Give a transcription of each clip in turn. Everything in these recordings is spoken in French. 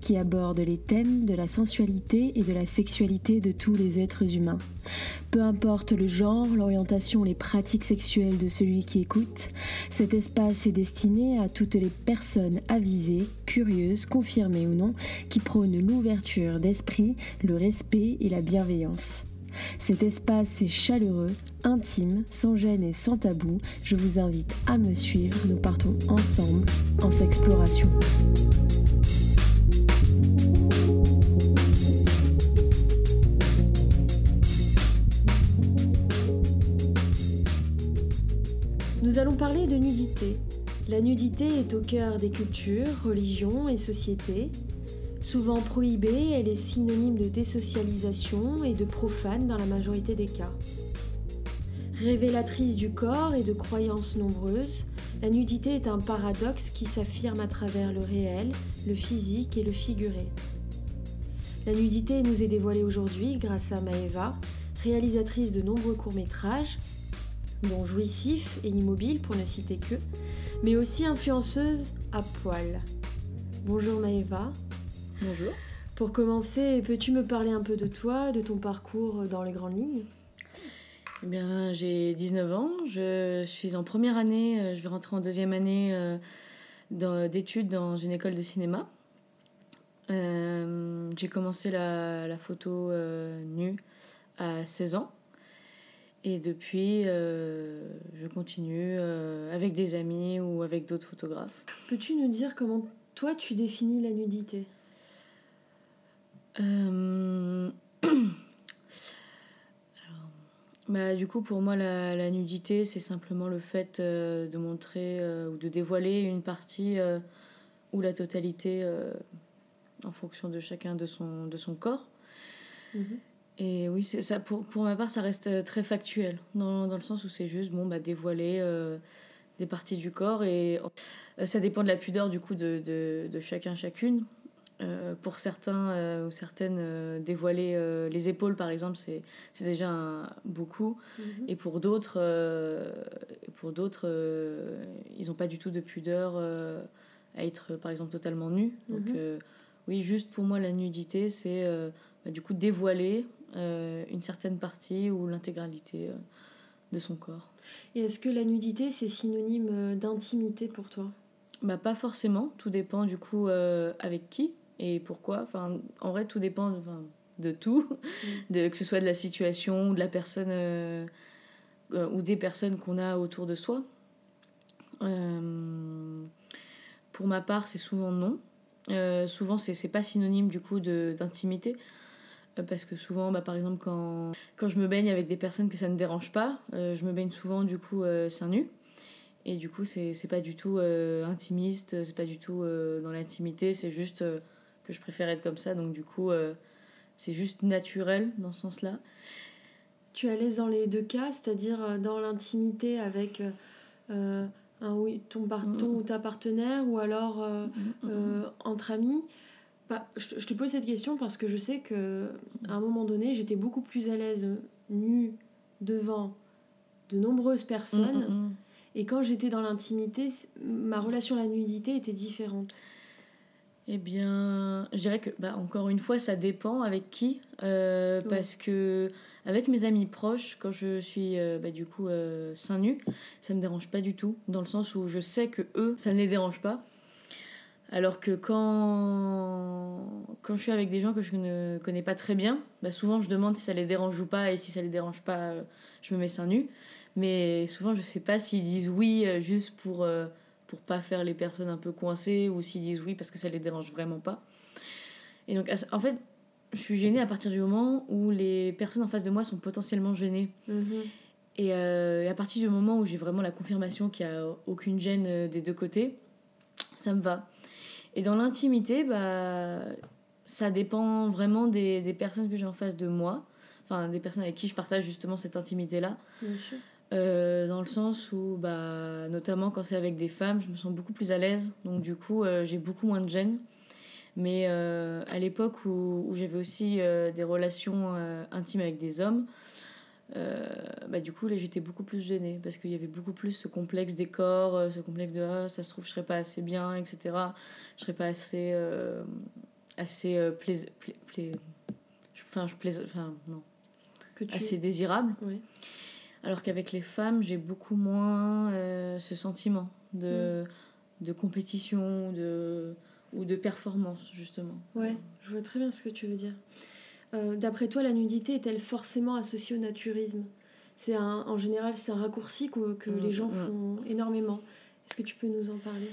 Qui aborde les thèmes de la sensualité et de la sexualité de tous les êtres humains. Peu importe le genre, l'orientation, les pratiques sexuelles de celui qui écoute, cet espace est destiné à toutes les personnes avisées, curieuses, confirmées ou non, qui prônent l'ouverture d'esprit, le respect et la bienveillance. Cet espace est chaleureux, intime, sans gêne et sans tabou. Je vous invite à me suivre. Nous partons ensemble en s'exploration. Nous allons parler de nudité. La nudité est au cœur des cultures, religions et sociétés. Souvent prohibée, elle est synonyme de désocialisation et de profane dans la majorité des cas. Révélatrice du corps et de croyances nombreuses, la nudité est un paradoxe qui s'affirme à travers le réel, le physique et le figuré. La nudité nous est dévoilée aujourd'hui grâce à Maeva, réalisatrice de nombreux courts-métrages, dont Jouissif et Immobile pour ne citer que, mais aussi influenceuse à poil. Bonjour Maeva. Bonjour. Pour commencer, peux-tu me parler un peu de toi, de ton parcours dans les grandes lignes? Eh bien, j'ai 19 ans, je suis en première année, euh, je vais rentrer en deuxième année euh, d'études dans une école de cinéma. Euh, j'ai commencé la, la photo nue à 16 ans. Et depuis, je continue avec des amis ou avec d'autres photographes. Peux-tu nous dire comment toi tu définis la nudité? Euh, bah, du coup, pour moi, la, nudité, c'est simplement le fait euh, de montrer euh, ou de dévoiler une partie ou la totalité en fonction de chacun de son, de son corps. Mhm. Et oui, ça, pour, pour ma part, ça reste très factuel, dans, dans le sens où c'est juste bon, bah, dévoiler des parties du corps et ça dépend de la pudeur du coup de, de, de chacun chacune euh, pour certains euh, ou certaines, euh, dévoiler les épaules, par exemple, c'est déjà beaucoup. Mhm. Et pour d'autres, pour d'autres ils n'ont pas du tout de pudeur à être, par exemple, totalement nus. Donc, mhm. oui, juste pour moi, la nudité, c'est bah, du coup dévoiler une certaine partie ou l'intégralité de son corps. Et est-ce que la nudité, c'est synonyme d'intimité pour toi? Bah, Pas forcément, tout dépend du coup avec qui et pourquoi. Enfin, en vrai, tout dépend enfin, de tout, mm. de, que ce soit de la situation ou de la personne euh, euh, ou des personnes qu'on a autour de soi. Euh, pour ma part, c'est souvent non. souvent, c'est pas synonyme du coup d'intimité. Parce que souvent, bah, par exemple, quand, quand je me baigne avec des personnes que ça ne dérange pas, je me baigne souvent du coup seins nus. Et du coup, c'est pas du tout intimiste, c'est pas du tout dans l'intimité, c'est juste que je préfère être comme ça. Donc du coup, euh, c'est juste naturel dans ce sens-là. Tu es à l'aise dans les deux cas, c'est-à-dire euh, dans l'intimité avec euh, un, oui, ton, ton ou ta partenaire ou alors entre amis? Bah, je, te pose cette question parce que je sais que à un moment donné, j'étais beaucoup plus à l'aise nue devant de nombreuses personnes. Et quand j'étais dans l'intimité, ma relation à la nudité était différente. Eh bien, je dirais que, bah, encore une fois, ça dépend avec qui. Euh, parce que, avec mes amis proches, quand je suis euh, bah, du coup euh, seins nus, ça me dérange pas du tout. Dans le sens où je sais que eux, ça ne les dérange pas. Alors que quand, quand je suis avec des gens que je ne connais pas très bien, bah, souvent je demande si ça les dérange ou pas. Et si ça les dérange pas, je me mets seins nus. Mais souvent, je sais pas s'ils disent oui juste pour pour pas faire les personnes un peu coincées ou s'ils disent oui parce que ça les dérange vraiment pas. Et donc, en fait, je suis gênée à partir du moment où les personnes en face de moi sont potentiellement gênées. Mhm. Euh, et, à partir du moment où j'ai vraiment la confirmation qu'il n'y a aucune gêne euh, des deux côtés, ça me va. Et dans l'intimité, bah, ça dépend vraiment des, des personnes que j'ai en face de moi, enfin des personnes avec qui je partage justement cette intimité-là. Bien sûr. Euh, dans le sens où, bah, notamment quand c'est avec des femmes, je me sens beaucoup plus à l'aise. Donc, du coup, euh, j'ai beaucoup moins de gêne. Mais euh, à l'époque où, où j'avais aussi des relations intimes avec des hommes, euh, bah, du coup, là, j'étais beaucoup plus gênée parce qu'il y avait beaucoup plus ce complexe des corps, euh, ce complexe de ah, ça se trouve, je serais pas assez bien, etc. Je serais pas assez. Euh, assez plais, enfin, je plais, enfin, non. Que tu... Assez désirable. Oui. Alors qu'avec les femmes, j'ai beaucoup moins ce sentiment de, mm. de compétition de, ou de performance, justement. Ouais, je vois très bien ce que tu veux dire. Euh, d'après toi, la nudité est-elle forcément associée au naturisme? C'est en général, c'est un raccourci que, que les gens font énormément. Est-ce que tu peux nous en parler?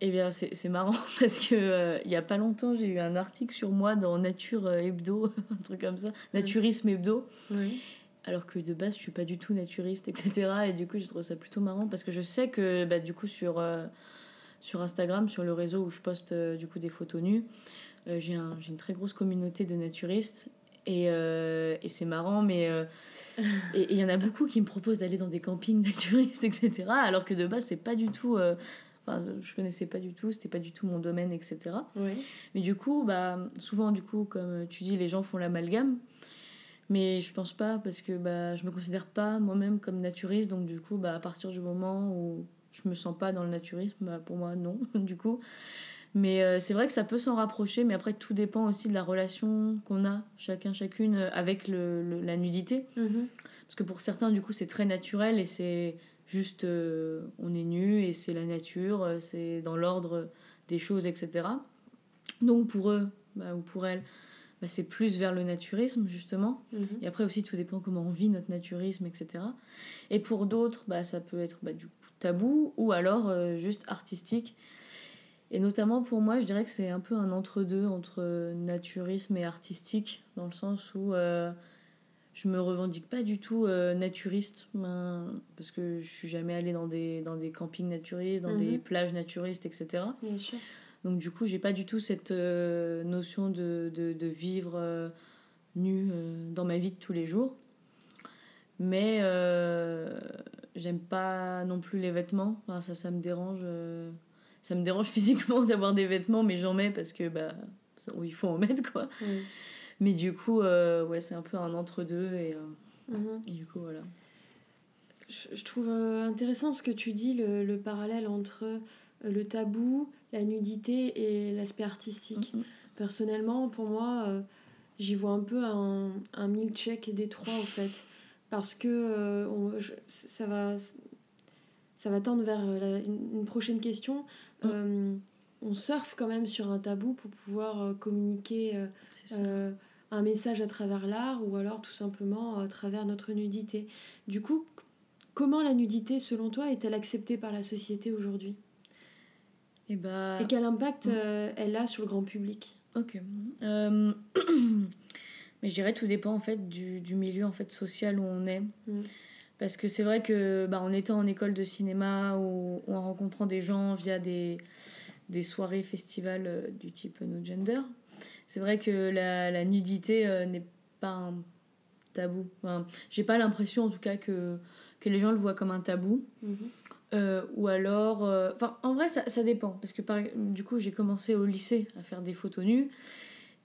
Eh bien, c'est marrant parce que euh, il y a pas longtemps, j'ai eu un article sur moi dans Nature euh, Hebdo, un truc comme ça, Naturisme Hebdo. Alors que de base, je suis pas du tout naturiste, etc. Et du coup, je trouve ça plutôt marrant parce que je sais que bah, du coup, sur, sur Instagram, sur le réseau où je poste du coup des photos nues, euh, j'ai un, une très grosse communauté de naturistes et, euh, et c'est marrant, mais euh, et il y en a beaucoup qui me proposent d'aller dans des campings naturistes, etc. Alors que de base, c'est pas du tout. Enfin, je connaissais pas du tout, c'était pas du tout mon domaine, etc. Mais du coup, bah, souvent, du coup, comme tu dis, les gens font l'amalgame. Mais je pense pas parce que bah, je me considère pas moi-même comme naturiste. Donc, du coup, bah, à partir du moment où je me sens pas dans le naturisme, bah, pour moi, non, du coup. Mais euh, c'est vrai que ça peut s'en rapprocher, mais après tout dépend aussi de la relation qu'on a chacun, chacune euh, avec le, la nudité. Mhm. Parce que pour certains, du coup, c'est très naturel et c'est juste euh, on est nu et c'est la nature, c'est dans l'ordre des choses, etc. Donc pour eux bah, ou pour elles, bah, c'est plus vers le naturisme justement. Mhm. Et après aussi, tout dépend comment on vit notre naturisme, etc. Et pour d'autres, bah, ça peut être bah, du tabou ou alors juste artistique et notamment pour moi, je dirais que c'est un peu un entre-deux entre naturisme et artistique, dans le sens où euh, je me revendique pas du tout euh, naturiste, ben, parce que je suis jamais allée dans des, dans des campings naturistes, dans des mhm. plages naturistes, etc. Bien sûr. Donc du coup, j'ai pas du tout cette euh, notion de, de, de vivre euh, nu dans ma vie de tous les jours. Mais j'aime pas non plus les vêtements, enfin, ça, ça me dérange ça me dérange physiquement d'avoir des vêtements, mais j'en mets parce que bah, il faut en mettre quoi. Mais du coup, euh, ouais, c'est un peu un entre-deux et, euh, mhm. et, du coup, voilà. Je, trouve euh, intéressant ce que tu dis, le, le parallèle entre le tabou, la nudité et l'aspect artistique. Mhm. Personnellement, pour moi, j'y vois un peu un, un milkshake des trois en fait. Parce que on, ça va ça va tendre vers une, prochaine question. Mm. Euh, on surfe quand même sur un tabou pour pouvoir euh, communiquer euh, un message à travers l'art ou alors tout simplement à travers notre nudité. Du coup, comment la nudité, selon toi, est-elle acceptée par la société aujourd'hui? Et, eh bah... et quel impact mm. elle a sur le grand public? Ok. Mais je dirais tout dépend en fait du, du, milieu en fait social où on est. Mm. Parce que c'est vrai que bah, en étant en école de cinéma ou, en rencontrant des gens via des, des soirées, festivals euh, du type No Gender, c'est vrai que la, la nudité euh, n'est pas un tabou. Enfin, J'ai pas l'impression en tout cas que, que les gens le voient comme un tabou. Mhm. Euh, ou alors. Enfin, en vrai, ça, ça, dépend. Parce que par, du coup, j'ai commencé au lycée à faire des photos nues.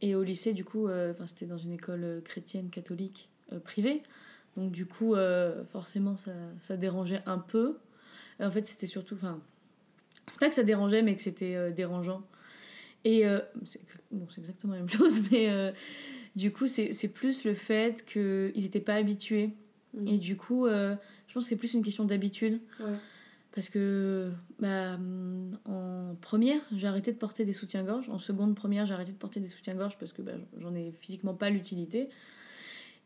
Et au lycée, du coup, c'était dans une école chrétienne catholique privée. Donc du coup, euh, forcément, ça, ça, dérangeait un peu. en fait, c'était surtout... Enfin, c'est pas que ça dérangeait, mais que c'était euh, dérangeant. Et euh, c'est bon, exactement la même chose, mais du coup, c'est plus le fait qu'ils n'étaient pas habitués. Mm. Et du coup, je pense que c'est plus une question d'habitude. Parce que bah, en première, j'ai arrêté de porter des soutiens-gorge. En seconde première, j'ai arrêté de porter des soutiens-gorge parce que bah, j'en ai physiquement pas l'utilité.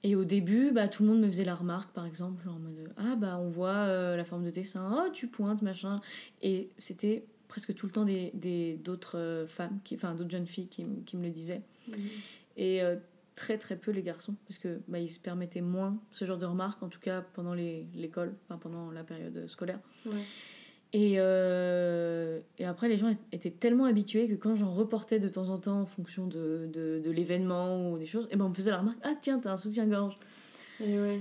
Et au début, bah, tout le monde me faisait la remarque, par exemple, en mode Ah, bah, on voit euh, la forme de tes seins, oh, tu pointes, machin. Et c'était presque tout le temps des, des d'autres euh, femmes, qui, enfin, d'autres jeunes filles qui, qui me le disaient. Mhm. Et euh, très, très peu les garçons, parce que bah, ils se permettaient moins ce genre de remarques, en tout cas pendant l'école, enfin, pendant la période scolaire. Ouais. Et, euh, et, après, les gens étaient tellement habitués que quand j'en reportais de temps en temps en fonction de, de, de l'événement ou des choses, et eh ben on me faisait la remarque Ah, tiens, t'as un soutien-gorge. Et, ouais.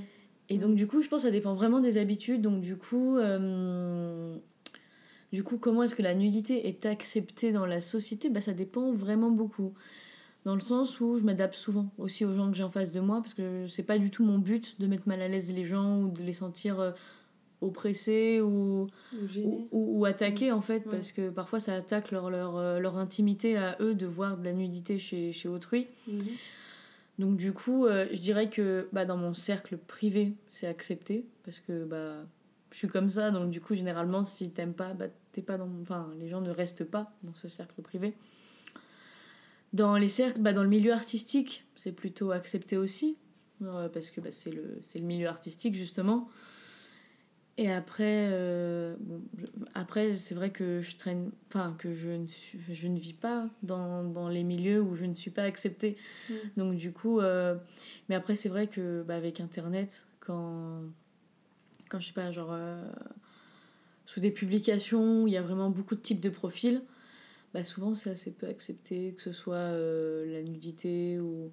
et donc, du coup, je pense que ça dépend vraiment des habitudes. Donc, du coup, euh, du coup comment est-ce que la nudité est acceptée dans la société? Bah, Ça dépend vraiment beaucoup. dans le sens où je m'adapte souvent aussi aux gens que j'ai en face de moi, parce que c'est pas du tout mon but de mettre mal à l'aise les gens ou de les sentir euh, oppressés ou, ou, ou, attaqués en fait, parce que parfois ça attaque leur, leur, euh, leur, intimité à eux de voir de la nudité chez, chez autrui. Mhm. Donc du coup, euh, je dirais que bah, dans mon cercle privé, c'est accepté, parce que bah, je suis comme ça, donc du coup, généralement, si t'aimes pas, bah, t'es pas dans... Enfin, les gens ne restent pas dans ce cercle privé. Dans les cercles, bah, dans le milieu artistique, c'est plutôt accepté aussi, euh, parce que bah, c'est le, le milieu artistique justement. Et après, euh, bon, après c'est vrai que je traîne, enfin que je ne, je ne vis pas dans, dans, les milieux où je ne suis pas acceptée. Mm. Donc du coup, euh, mais après c'est vrai que bah, avec Internet, quand, quand je sais pas, genre sous des publications où il y a vraiment beaucoup de types de profils, bah souvent c'est assez peu accepté, que ce soit euh, la nudité ou,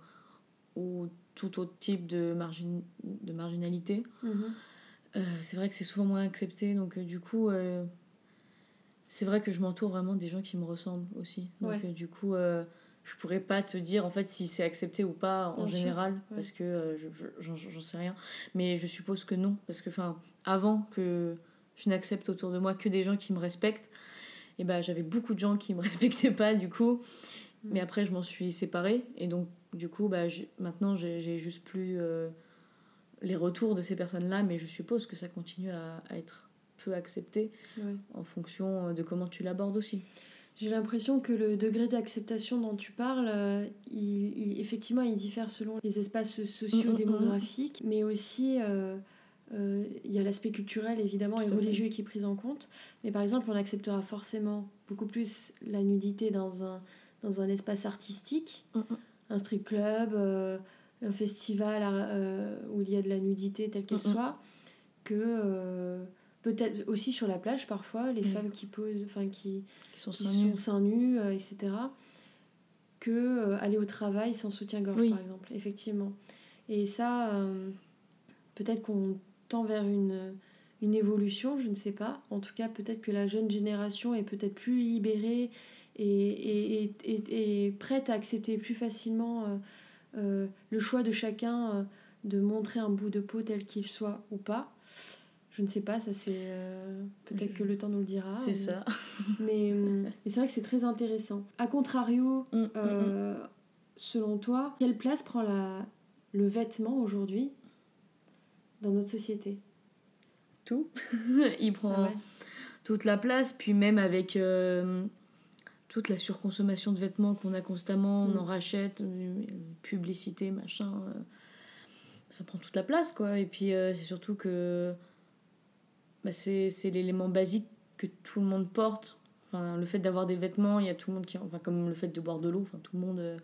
ou tout autre type de, margin, de marginalité. Mhm. Euh, c'est vrai que c'est souvent moins accepté, donc euh, du coup, c'est vrai que je m'entoure vraiment des gens qui me ressemblent aussi. Donc du coup, je pourrais pas te dire en fait si c'est accepté ou pas en général, parce que j'en sais rien. Mais je suppose que non, parce que enfin, avant que je n'accepte autour de moi que des gens qui me respectent, et bah, j'avais beaucoup de gens qui me respectaient pas du coup. Mais mm. après, je m'en suis séparée. Et donc, du coup, bah, maintenant, j'ai juste plus euh, les retours de ces personnes-là. Mais je suppose que ça continue à, être peu accepté en fonction euh, de comment tu l'abordes aussi. J'ai l'impression que le degré d'acceptation dont tu parles, euh, il, effectivement, il diffère selon les espaces socio-démographiques, mm, mm, mais aussi euh, il y a l'aspect culturel évidemment et religieux qui est pris en compte. Mais par exemple, on acceptera forcément beaucoup plus la nudité dans un, dans un espace artistique, mm, mm. un strip club, euh, un festival euh, où il y a de la nudité telle qu'elle mm, soit, que peut-être aussi sur la plage parfois, les femmes qui posent, enfin qui, qui sont seins nus, etc. Que aller au travail sans soutien-gorge par exemple, effectivement. Et ça, peut-être qu'on vers une, une évolution, je ne sais pas. En tout cas, peut-être que la jeune génération est peut-être plus libérée et, et, et, et, prête à accepter plus facilement euh, euh, le choix de chacun euh, de montrer un bout de peau tel qu'il soit ou pas. Je ne sais pas, ça c'est peut-être que le temps nous le dira. C'est ça. Mais, mais c'est vrai que c'est très intéressant. A contrario, mm, mm, mm. selon toi, quelle place prend la, le vêtement aujourd'hui dans notre société? Tout. il prend ah toute la place, puis même avec euh, toute la surconsommation de vêtements qu'on a constamment, on mm. en rachète, euh, publicité, machin, euh, ça prend toute la place, quoi. Et puis c'est surtout que bah, c'est l'élément basique que tout le monde porte. Enfin, le fait d'avoir des vêtements, il y a tout le monde qui... Enfin, comme le fait de boire de l'eau, enfin, tout le monde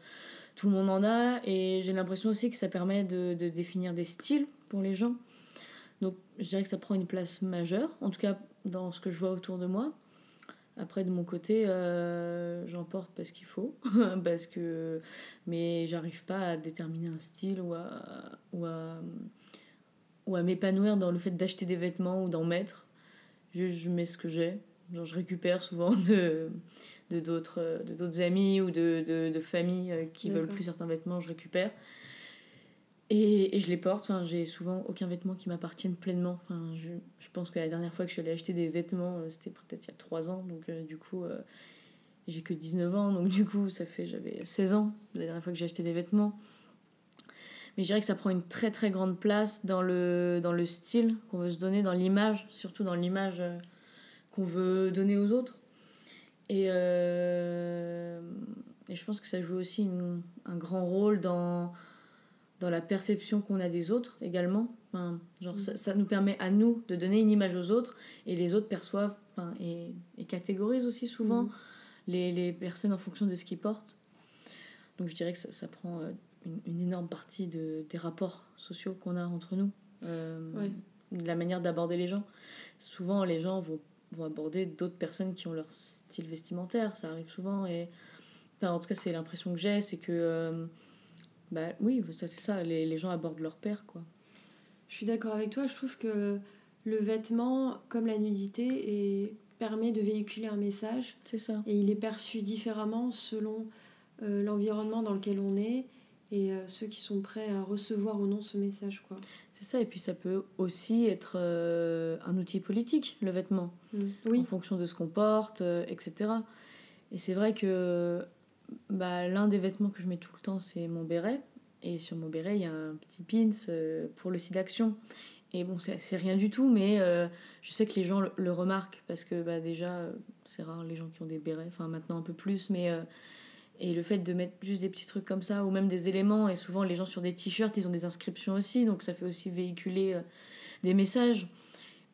tout le monde en a et j'ai l'impression aussi que ça permet de, de, définir des styles pour les gens. Donc je dirais que ça prend une place majeure, en tout cas dans ce que je vois autour de moi. Après, de mon côté, euh, j'en porte parce qu'il faut, parce que... mais j'arrive pas à déterminer un style ou à, ou à, ou à m'épanouir dans le fait d'acheter des vêtements ou d'en mettre. Je, je mets ce que j'ai. Genre, je récupère souvent de, d'autres de d'autres amis ou de, de, de familles euh, qui veulent plus certains vêtements, je récupère. Et, je les porte, enfin, j'ai souvent aucun vêtement qui m'appartienne pleinement. Enfin, je, je, pense que la dernière fois que je suis allée acheter des vêtements, euh, c'était peut-être il y a 3 ans, donc euh, du coup, euh, j'ai que 19 ans, donc du coup, ça fait, j'avais 16 ans la dernière fois que j'ai acheté des vêtements. Mais je dirais que ça prend une très très grande place dans le, dans le style qu'on veut se donner, dans l'image, surtout dans l'image qu'on veut donner aux autres. Et, et je pense que ça joue aussi un grand rôle dans dans la perception qu'on a des autres également. Enfin, genre, mm. ça, ça, nous permet à nous de donner une image aux autres et les autres perçoivent enfin, et, et, catégorisent aussi souvent mm. les, les, personnes en fonction de ce qu'ils portent. Donc je dirais que ça, ça prend euh, une, une, énorme partie de, des rapports sociaux qu'on a entre nous, euh, de la manière d'aborder les gens. Souvent, les gens vont, vont aborder d'autres personnes qui ont leur style vestimentaire, ça arrive souvent. Et, enfin, en tout cas, c'est l'impression que j'ai, c'est que... Euh, bah oui, c'est ça, les, les, gens abordent leur père, quoi. Je suis d'accord avec toi, je trouve que le vêtement, comme la nudité, est, permet de véhiculer un message. C'est ça. Et il est perçu différemment selon l'environnement dans lequel on est et ceux qui sont prêts à recevoir ou non ce message. quoi. C'est ça, et puis ça peut aussi être un outil politique, le vêtement, mmh. oui. en fonction de ce qu'on porte, etc. Et c'est vrai que bah, l'un des vêtements que je mets tout le temps, c'est mon béret. Et sur mon béret, il y a un petit pins euh, pour le site d'action. Et bon, c'est rien du tout, mais euh, je sais que les gens le, remarquent parce que bah, déjà, c'est rare les gens qui ont des bérets, enfin maintenant un peu plus, mais. Euh, et le fait de mettre juste des petits trucs comme ça, ou même des éléments, et souvent les gens sur des t-shirts, ils ont des inscriptions aussi, donc ça fait aussi véhiculer des messages.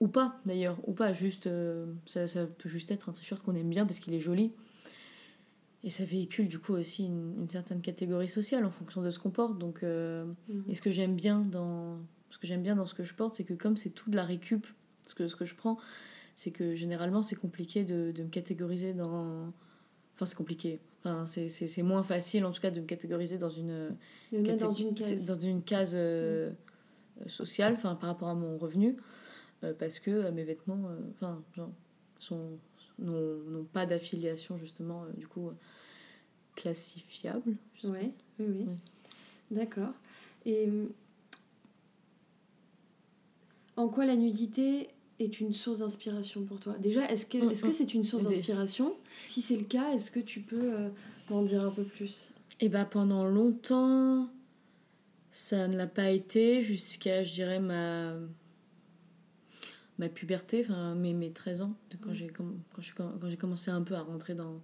Ou pas d'ailleurs, ou pas, juste. ça, ça peut juste être un t-shirt qu'on aime bien parce qu'il est joli. Et ça véhicule du coup aussi une, certaine catégorie sociale en fonction de ce qu'on porte. Donc, euh, mhm. et ce que j'aime bien dans ce que j'aime bien dans ce que je porte, c'est que comme c'est tout de la récup, ce que, ce que je prends, c'est que généralement c'est compliqué de, de, me catégoriser dans. Enfin, c'est compliqué. Enfin, c'est moins facile en tout cas de me catégoriser dans une, dans une case, dans une case euh, mhm. sociale, enfin, par rapport à mon revenu, euh, parce que mes vêtements, enfin, genre, sont n'ont pas d'affiliation justement du coup classifiable. Ouais, oui, oui. D'accord. Et euh, en quoi la nudité est une source d'inspiration pour toi? Déjà, est-ce que mm, est-ce que mm. c'est une source d'inspiration? Si c'est le cas, est-ce que tu peux euh, m'en dire un peu plus? Eh bah pendant longtemps, ça ne l'a pas été jusqu'à, je dirais, ma ma puberté, enfin mes, mes 13 ans, quand mm. j'ai quand, quand j'ai commencé un peu à rentrer dans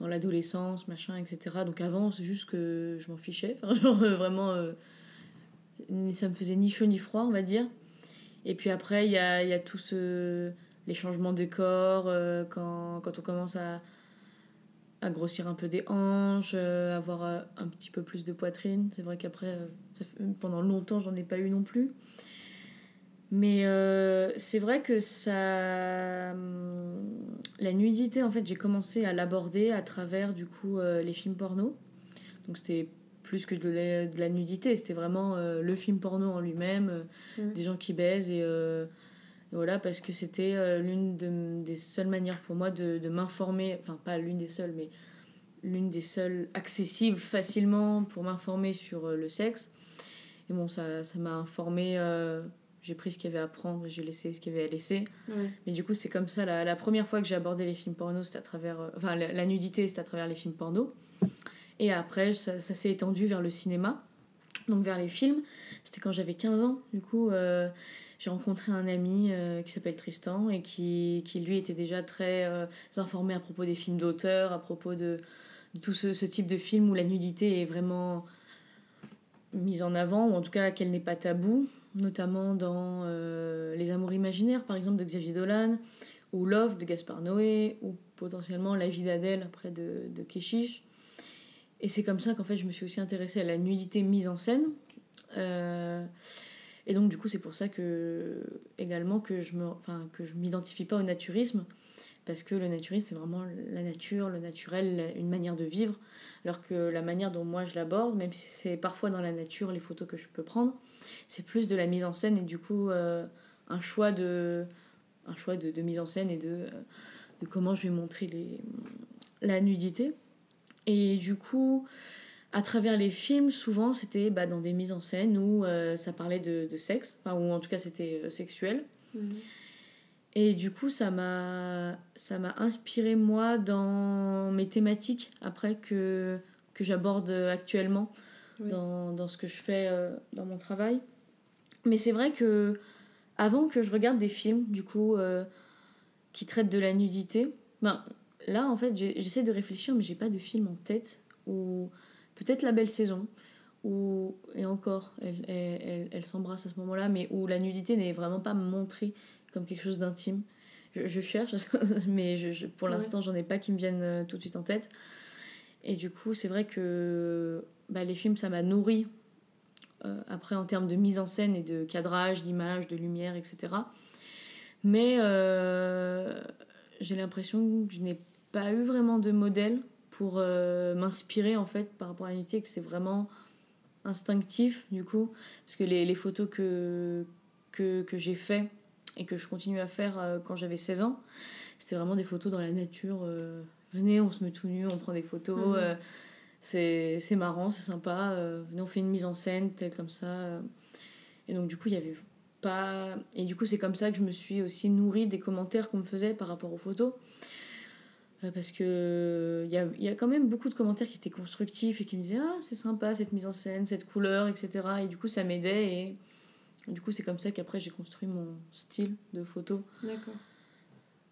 dans l'adolescence, machin, etc. Donc avant, c'est juste que je m'en fichais. Enfin, genre, euh, vraiment, euh, ça me faisait ni chaud ni froid, on va dire. Et puis après, il y a, y a tout ce. les changements de corps, euh, quand, quand on commence à, à grossir un peu des hanches, avoir un petit peu plus de poitrine. C'est vrai qu'après, pendant longtemps, j'en ai pas eu non plus. Mais euh, c'est vrai que ça. Hum, la nudité, en fait, j'ai commencé à l'aborder à travers, du coup, euh, les films porno. Donc c'était plus que de la, de la nudité, c'était vraiment euh, le film porno en lui-même, mmh. des gens qui baisent et. voilà, parce que c'était l'une des seules manières pour moi de, de m'informer, enfin pas l'une des seules, mais l'une des seules accessibles facilement pour m'informer sur le sexe. Et bon, ça m'a informé j'ai pris ce qu'il y avait à prendre et j'ai laissé ce qu'il y avait à laisser. Mais du coup, c'est comme ça. La, la, première fois que j'ai abordé les films porno, c'était à travers. Euh, enfin, la, nudité, c'était à travers les films porno. Et après, ça, ça s'est étendu vers le cinéma, donc vers les films. C'était quand j'avais 15 ans. Du coup, euh, j'ai rencontré un ami euh, qui s'appelle Tristan et qui, qui, lui, était déjà très informé à propos des films d'auteur, à propos de, de tout ce, ce, type de film où la nudité est vraiment mise en avant, ou en tout cas qu'elle n'est pas tabou notamment dans euh, Les Amours imaginaires, par exemple, de Xavier Dolan, ou Love de Gaspard Noé, ou potentiellement La vie d'Adèle, après de, de. Et c'est comme ça qu'en fait, je me suis aussi intéressée à la nudité mise en scène. Euh, et donc, du coup, c'est pour ça que, également, que je me, enfin, que je m'identifie pas au naturisme, parce que le naturisme, c'est vraiment la nature, le naturel, une manière de vivre, alors que la manière dont moi je l'aborde, même si c'est parfois dans la nature les photos que je peux prendre, c'est plus de la mise en scène et du coup euh, un choix de un choix de, de, mise en scène et de, de comment je vais montrer les, la nudité. Et du coup à travers les films souvent c'était bah, dans des mises en scène où euh, ça parlait de, de sexe enfin, ou en tout cas c'était euh, sexuel. Mhm. et du coup ça m'a ça m'a inspiré moi dans mes thématiques après que que j'aborde actuellement dans, dans, ce que je fais euh, dans mon travail. Mais c'est vrai que avant que je regarde des films, du coup, euh, qui traitent de la nudité, ben, là, en fait, j'essaie de réfléchir, mais j'ai pas de film en tête. Ou peut-être La Belle Saison, ou, et encore, elle, elle, elle, s'embrasse à ce moment-là, mais où la nudité n'est vraiment pas montrée comme quelque chose d'intime. Je, je, cherche, mais je, pour l'instant, j'en ai pas qui me viennent euh, tout de suite en tête. Et du coup, c'est vrai que bah, les films, ça m'a nourri euh, après en termes de mise en scène et de cadrage, d'image, de lumière, etc. Mais euh, j'ai l'impression que je n'ai pas eu vraiment de modèle pour euh, m'inspirer en fait par rapport à l'unité, que c'est vraiment instinctif du coup, parce que les, les photos que, que, que j'ai fait et que je continue à faire quand j'avais 16 ans, c'était vraiment des photos dans la nature. venez, on se met tout nu, on prend des photos. Mhm c'est marrant, c'est sympa. on fait une mise en scène, telle comme ça. Et donc, du coup, il y avait pas. Et du coup, c'est comme ça que je me suis aussi nourrie des commentaires qu'on me faisait par rapport aux photos. Parce que il y a, y a, quand même beaucoup de commentaires qui étaient constructifs et qui me disaient Ah, c'est sympa cette mise en scène, cette couleur, etc. Et du coup, ça m'aidait. Et du coup, c'est comme ça qu'après, j'ai construit mon style de photo. D'accord.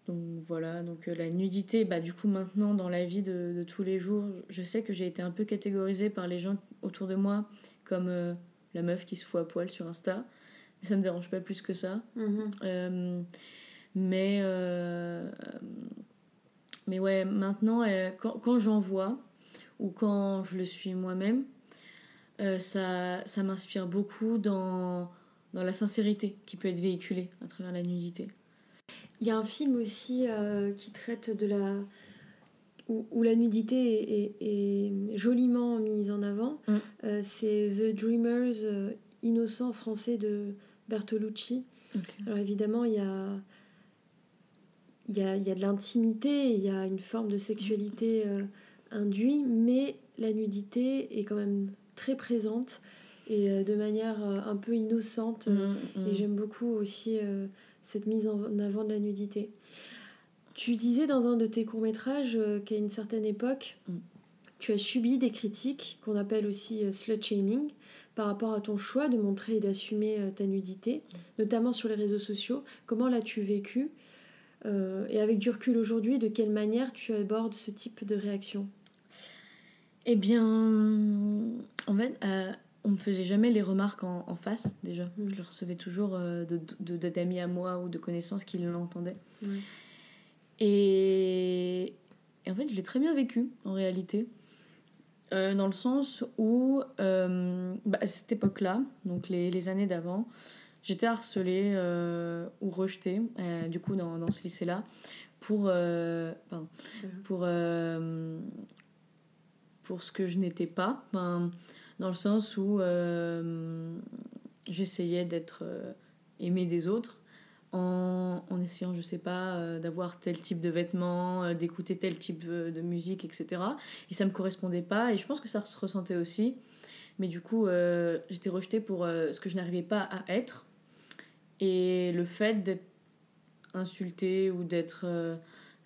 Donc voilà, donc euh, la nudité, bah, du coup, maintenant, dans la vie de, de tous les jours, je sais que j'ai été un peu catégorisée par les gens autour de moi comme euh, la meuf qui se fout à poil sur Insta. Mais ça me dérange pas plus que ça. Mm-hmm. Euh, mais mais ouais, maintenant, quand, quand j'en vois, ou quand je le suis moi-même, ça, ça m'inspire beaucoup dans, dans la sincérité qui peut être véhiculée à travers la nudité. Il y a un film aussi euh, qui traite de la. où, où la nudité est, est, joliment mise en avant. Mm. c'est The Dreamers, innocent français de Bertolucci. Alors évidemment, il y a il y a, y a, de l'intimité, il y a une forme de sexualité euh, induite, mais la nudité est quand même très présente et euh, de manière euh, un peu innocente. Mmh. Et j'aime beaucoup aussi cette mise en avant de la nudité. Tu disais dans un de tes courts-métrages qu'à une certaine époque, mmh. tu as subi des critiques qu'on appelle aussi slut-shaming par rapport à ton choix de montrer et d'assumer ta nudité, notamment sur les réseaux sociaux. Comment l'as-tu vécu euh, et avec du recul aujourd'hui, de quelle manière tu abordes ce type de réaction? Eh bien, en fait, euh, on ne me faisait jamais les remarques en, face déjà. Mm. Je le recevais toujours euh, de, d'amis à moi ou de connaissances qui l'entendaient. Et, en fait, je l'ai très bien vécu en réalité. dans le sens où, bah, à cette époque-là, donc les, les années d'avant, J'étais harcelée euh, ou rejetée, euh, du coup, dans, dans ce lycée-là, pour, euh, pour, pour ce que je n'étais pas. Dans le sens où j'essayais d'être aimée des autres en, en, essayant, je sais pas, d'avoir tel type de vêtements, d'écouter tel type de musique, etc. Et ça me correspondait pas, et je pense que ça se ressentait aussi. Mais du coup, j'étais rejetée pour ce que je n'arrivais pas à être. Et le fait d'être insultée ou d'être euh,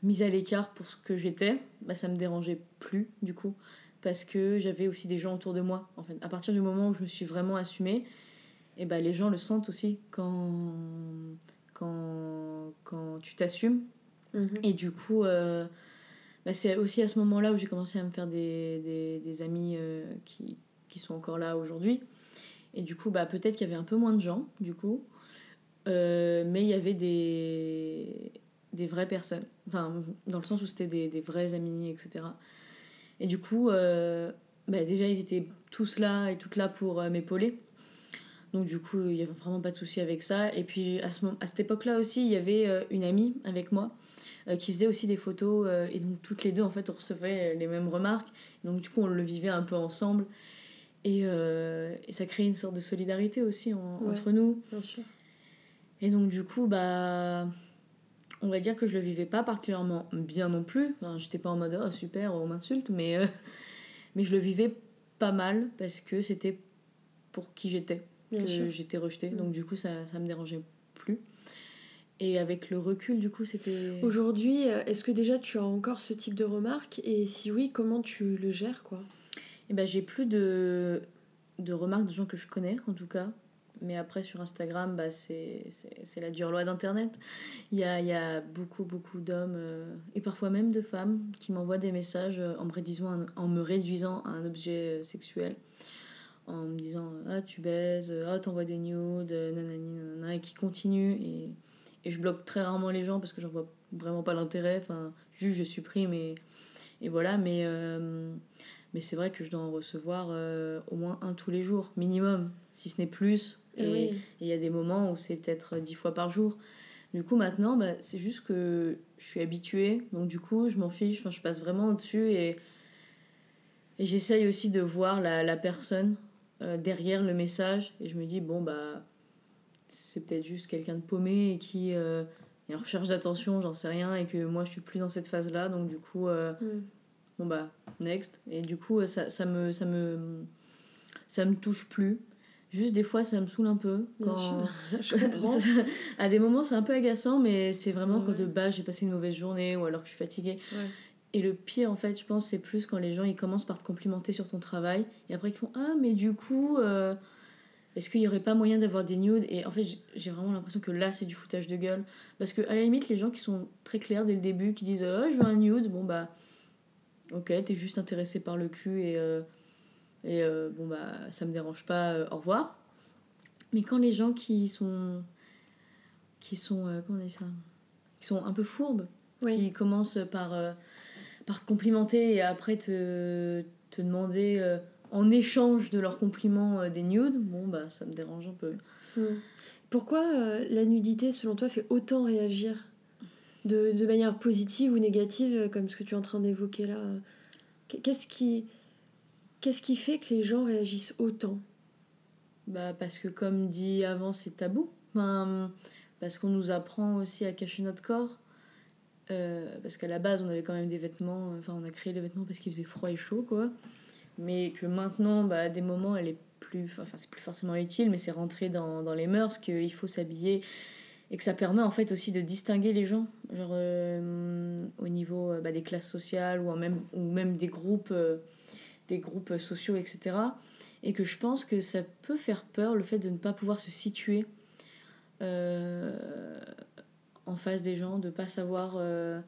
mise à l'écart pour ce que j'étais, bah, ça me dérangeait plus du coup. Parce que j'avais aussi des gens autour de moi. En fait, à partir du moment où je me suis vraiment assumée, et bah, les gens le sentent aussi quand, quand, quand tu t'assumes. Mhm. Et du coup, euh, bah, c'est aussi à ce moment-là où j'ai commencé à me faire des, des, des amis euh, qui, qui sont encore là aujourd'hui. Et du coup, bah, peut-être qu'il y avait un peu moins de gens, du coup. Euh, mais il y avait des, des vraies personnes. Enfin, dans le sens où c'était des, des vrais amis, etc. Et du coup, euh, bah, déjà, ils étaient tous là et toutes là pour euh, m'épauler. Donc, du coup, il n'y avait vraiment pas de souci avec ça. Et puis, à, ce, à cette époque-là aussi, il y avait une amie avec moi qui faisait aussi des photos. et donc, toutes les deux, en fait, on recevait les mêmes remarques. Donc, du coup, on le vivait un peu ensemble. Et, et ça créait une sorte de solidarité aussi entre nous. Bien sûr. Et donc, du coup, bah. On va dire que je le vivais pas particulièrement bien non plus. Enfin, j'étais pas en mode oh, super, on m'insulte, mais, euh, mais je le vivais pas mal parce que c'était pour qui j'étais que j'étais rejetée. Mm. Donc, du coup, ça, ça me dérangeait plus. Et avec le recul, du coup, c'était. Aujourd'hui, euh, est-ce que déjà tu as encore ce type de remarques? Et si oui, comment tu le gères, quoi? Eh ben, j'ai plus de, de remarques de gens que je connais, en tout cas. Mais après, sur Instagram, bah, c'est la dure loi d'Internet. Il y a, y a, beaucoup, beaucoup d'hommes, euh, et parfois même de femmes, qui m'envoient des messages euh, en me, réduisant, en me réduisant à un objet euh, sexuel. En me disant Ah, tu baises, ah, t'envoies des nudes, nanani, nanana, et qui continuent. Et, et je bloque très rarement les gens parce que j'en vois vraiment pas l'intérêt. Enfin, juste, je supprime et, et voilà. Mais, mais c'est vrai que je dois en recevoir au moins un tous les jours, minimum, si ce n'est plus et il y a des moments où c'est peut-être dix fois par jour. Du coup, maintenant, bah, c'est juste que je suis habituée. Donc, du coup, je m'en fiche. Enfin, je passe vraiment au-dessus. Et, et j'essaye aussi de voir la, la personne euh, derrière le message. Et je me dis, bon, bah, c'est peut-être juste quelqu'un de paumé et qui euh, est en recherche d'attention, j'en sais rien. Et que moi, je suis plus dans cette phase-là. Donc, du coup, euh, mm. bon bah, next. Et du coup, ça, ça, me, ça, me, ça me touche plus. Juste des fois, ça me saoule un peu. Quand... Je comprends. à des moments, c'est un peu agaçant, mais c'est vraiment quand de base, j'ai passé une mauvaise journée ou alors que je suis fatiguée. Et le pire, en fait, je pense, c'est plus quand les gens ils commencent par te complimenter sur ton travail et après ils font Ah, mais du coup, euh, est-ce qu'il n'y aurait pas moyen d'avoir des nudes? Et en fait, j'ai vraiment l'impression que là, c'est du foutage de gueule. Parce que, à la limite, les gens qui sont très clairs dès le début, qui disent Oh, je veux un nude, bon bah, ok, t'es juste intéressé par le cul et, euh, et euh, bon bah, ça me dérange pas, au revoir. Mais quand les gens qui sont. qui sont. comment on dit ça? Qui sont un peu fourbes, qui commencent par par te complimenter et après te, te demander euh, en échange de leurs compliments euh, des nudes, bon, bah ça me dérange un peu. Hmm. Pourquoi euh, la nudité, selon toi, fait autant réagir? De, de, manière positive ou négative, comme ce que tu es en train d'évoquer là? Qu'est-ce qui, qu'est-ce qui fait que les gens réagissent autant? Bah Parce que, comme dit avant, c'est tabou. Enfin, parce qu'on nous apprend aussi à cacher notre corps. Euh, parce qu'à la base, on avait quand même des vêtements, euh, enfin, on a créé les vêtements parce qu'il faisait froid et chaud, quoi. Mais que maintenant, bah, à des moments, elle est plus. Enfin, c'est plus forcément utile, mais c'est rentré dans, dans les mœurs qu'il faut s'habiller et que ça permet en fait aussi de distinguer les gens, genre euh, au niveau bah, des classes sociales ou, même, ou même des groupes, des groupes sociaux, etc. Et que je pense que ça peut faire peur le fait de ne pas pouvoir se situer en face des gens, de pas savoir, euh,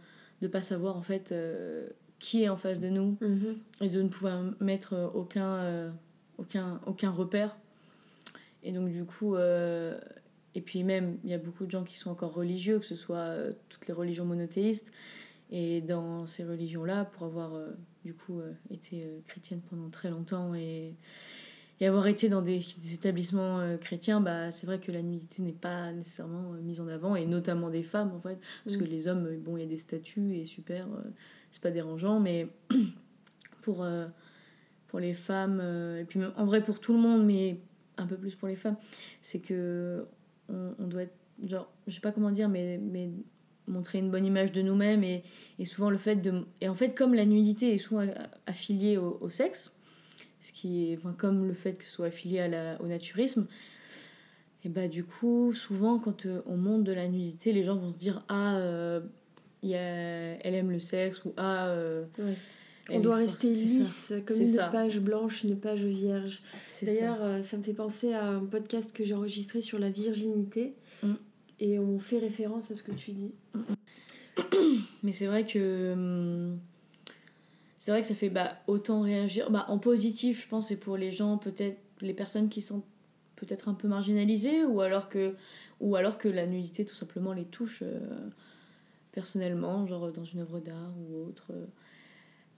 de pas savoir en fait euh, qui est en face de nous mhm. et de ne pouvoir mettre aucun, euh, aucun, aucun repère. Et donc du coup, et puis même, il y a beaucoup de gens qui sont encore religieux, que ce soit toutes les religions monothéistes. Et dans ces religions-là, pour avoir du coup été chrétienne pendant très longtemps et, et avoir été dans des, établissements euh, chrétiens, bah, c'est vrai que la nudité n'est pas nécessairement euh, mise en avant, et notamment des femmes en fait, parce que mm. les hommes, bon, il y a des statuts et super, euh, c'est pas dérangeant, mais pour, pour les femmes, et puis en vrai pour tout le monde, mais un peu plus pour les femmes, c'est que on, doit être, genre, je sais pas comment dire, mais, mais montrer une bonne image de nous-mêmes, et, et souvent le fait de. Et en fait, comme la nudité est souvent affiliée au sexe, ce qui est comme le fait que ce soit affilié à la, au naturisme. Et bah du coup, souvent quand euh, on monte de la nudité, les gens vont se dire ah euh, y a, elle aime le sexe ou ah euh, on doit rester lisse comme une page blanche, une page vierge. D'ailleurs, ça. ça. me fait penser à un podcast que j'ai enregistré sur la virginité. Et on fait référence à ce que tu dis. Mais c'est vrai que hum, c'est vrai que ça fait bah, autant réagir. Bah, en positif, je pense, c'est pour les gens, peut-être les personnes qui sont peut-être un peu marginalisées, ou alors que, la nudité, tout simplement, les touche euh, personnellement, genre dans une œuvre d'art ou autre.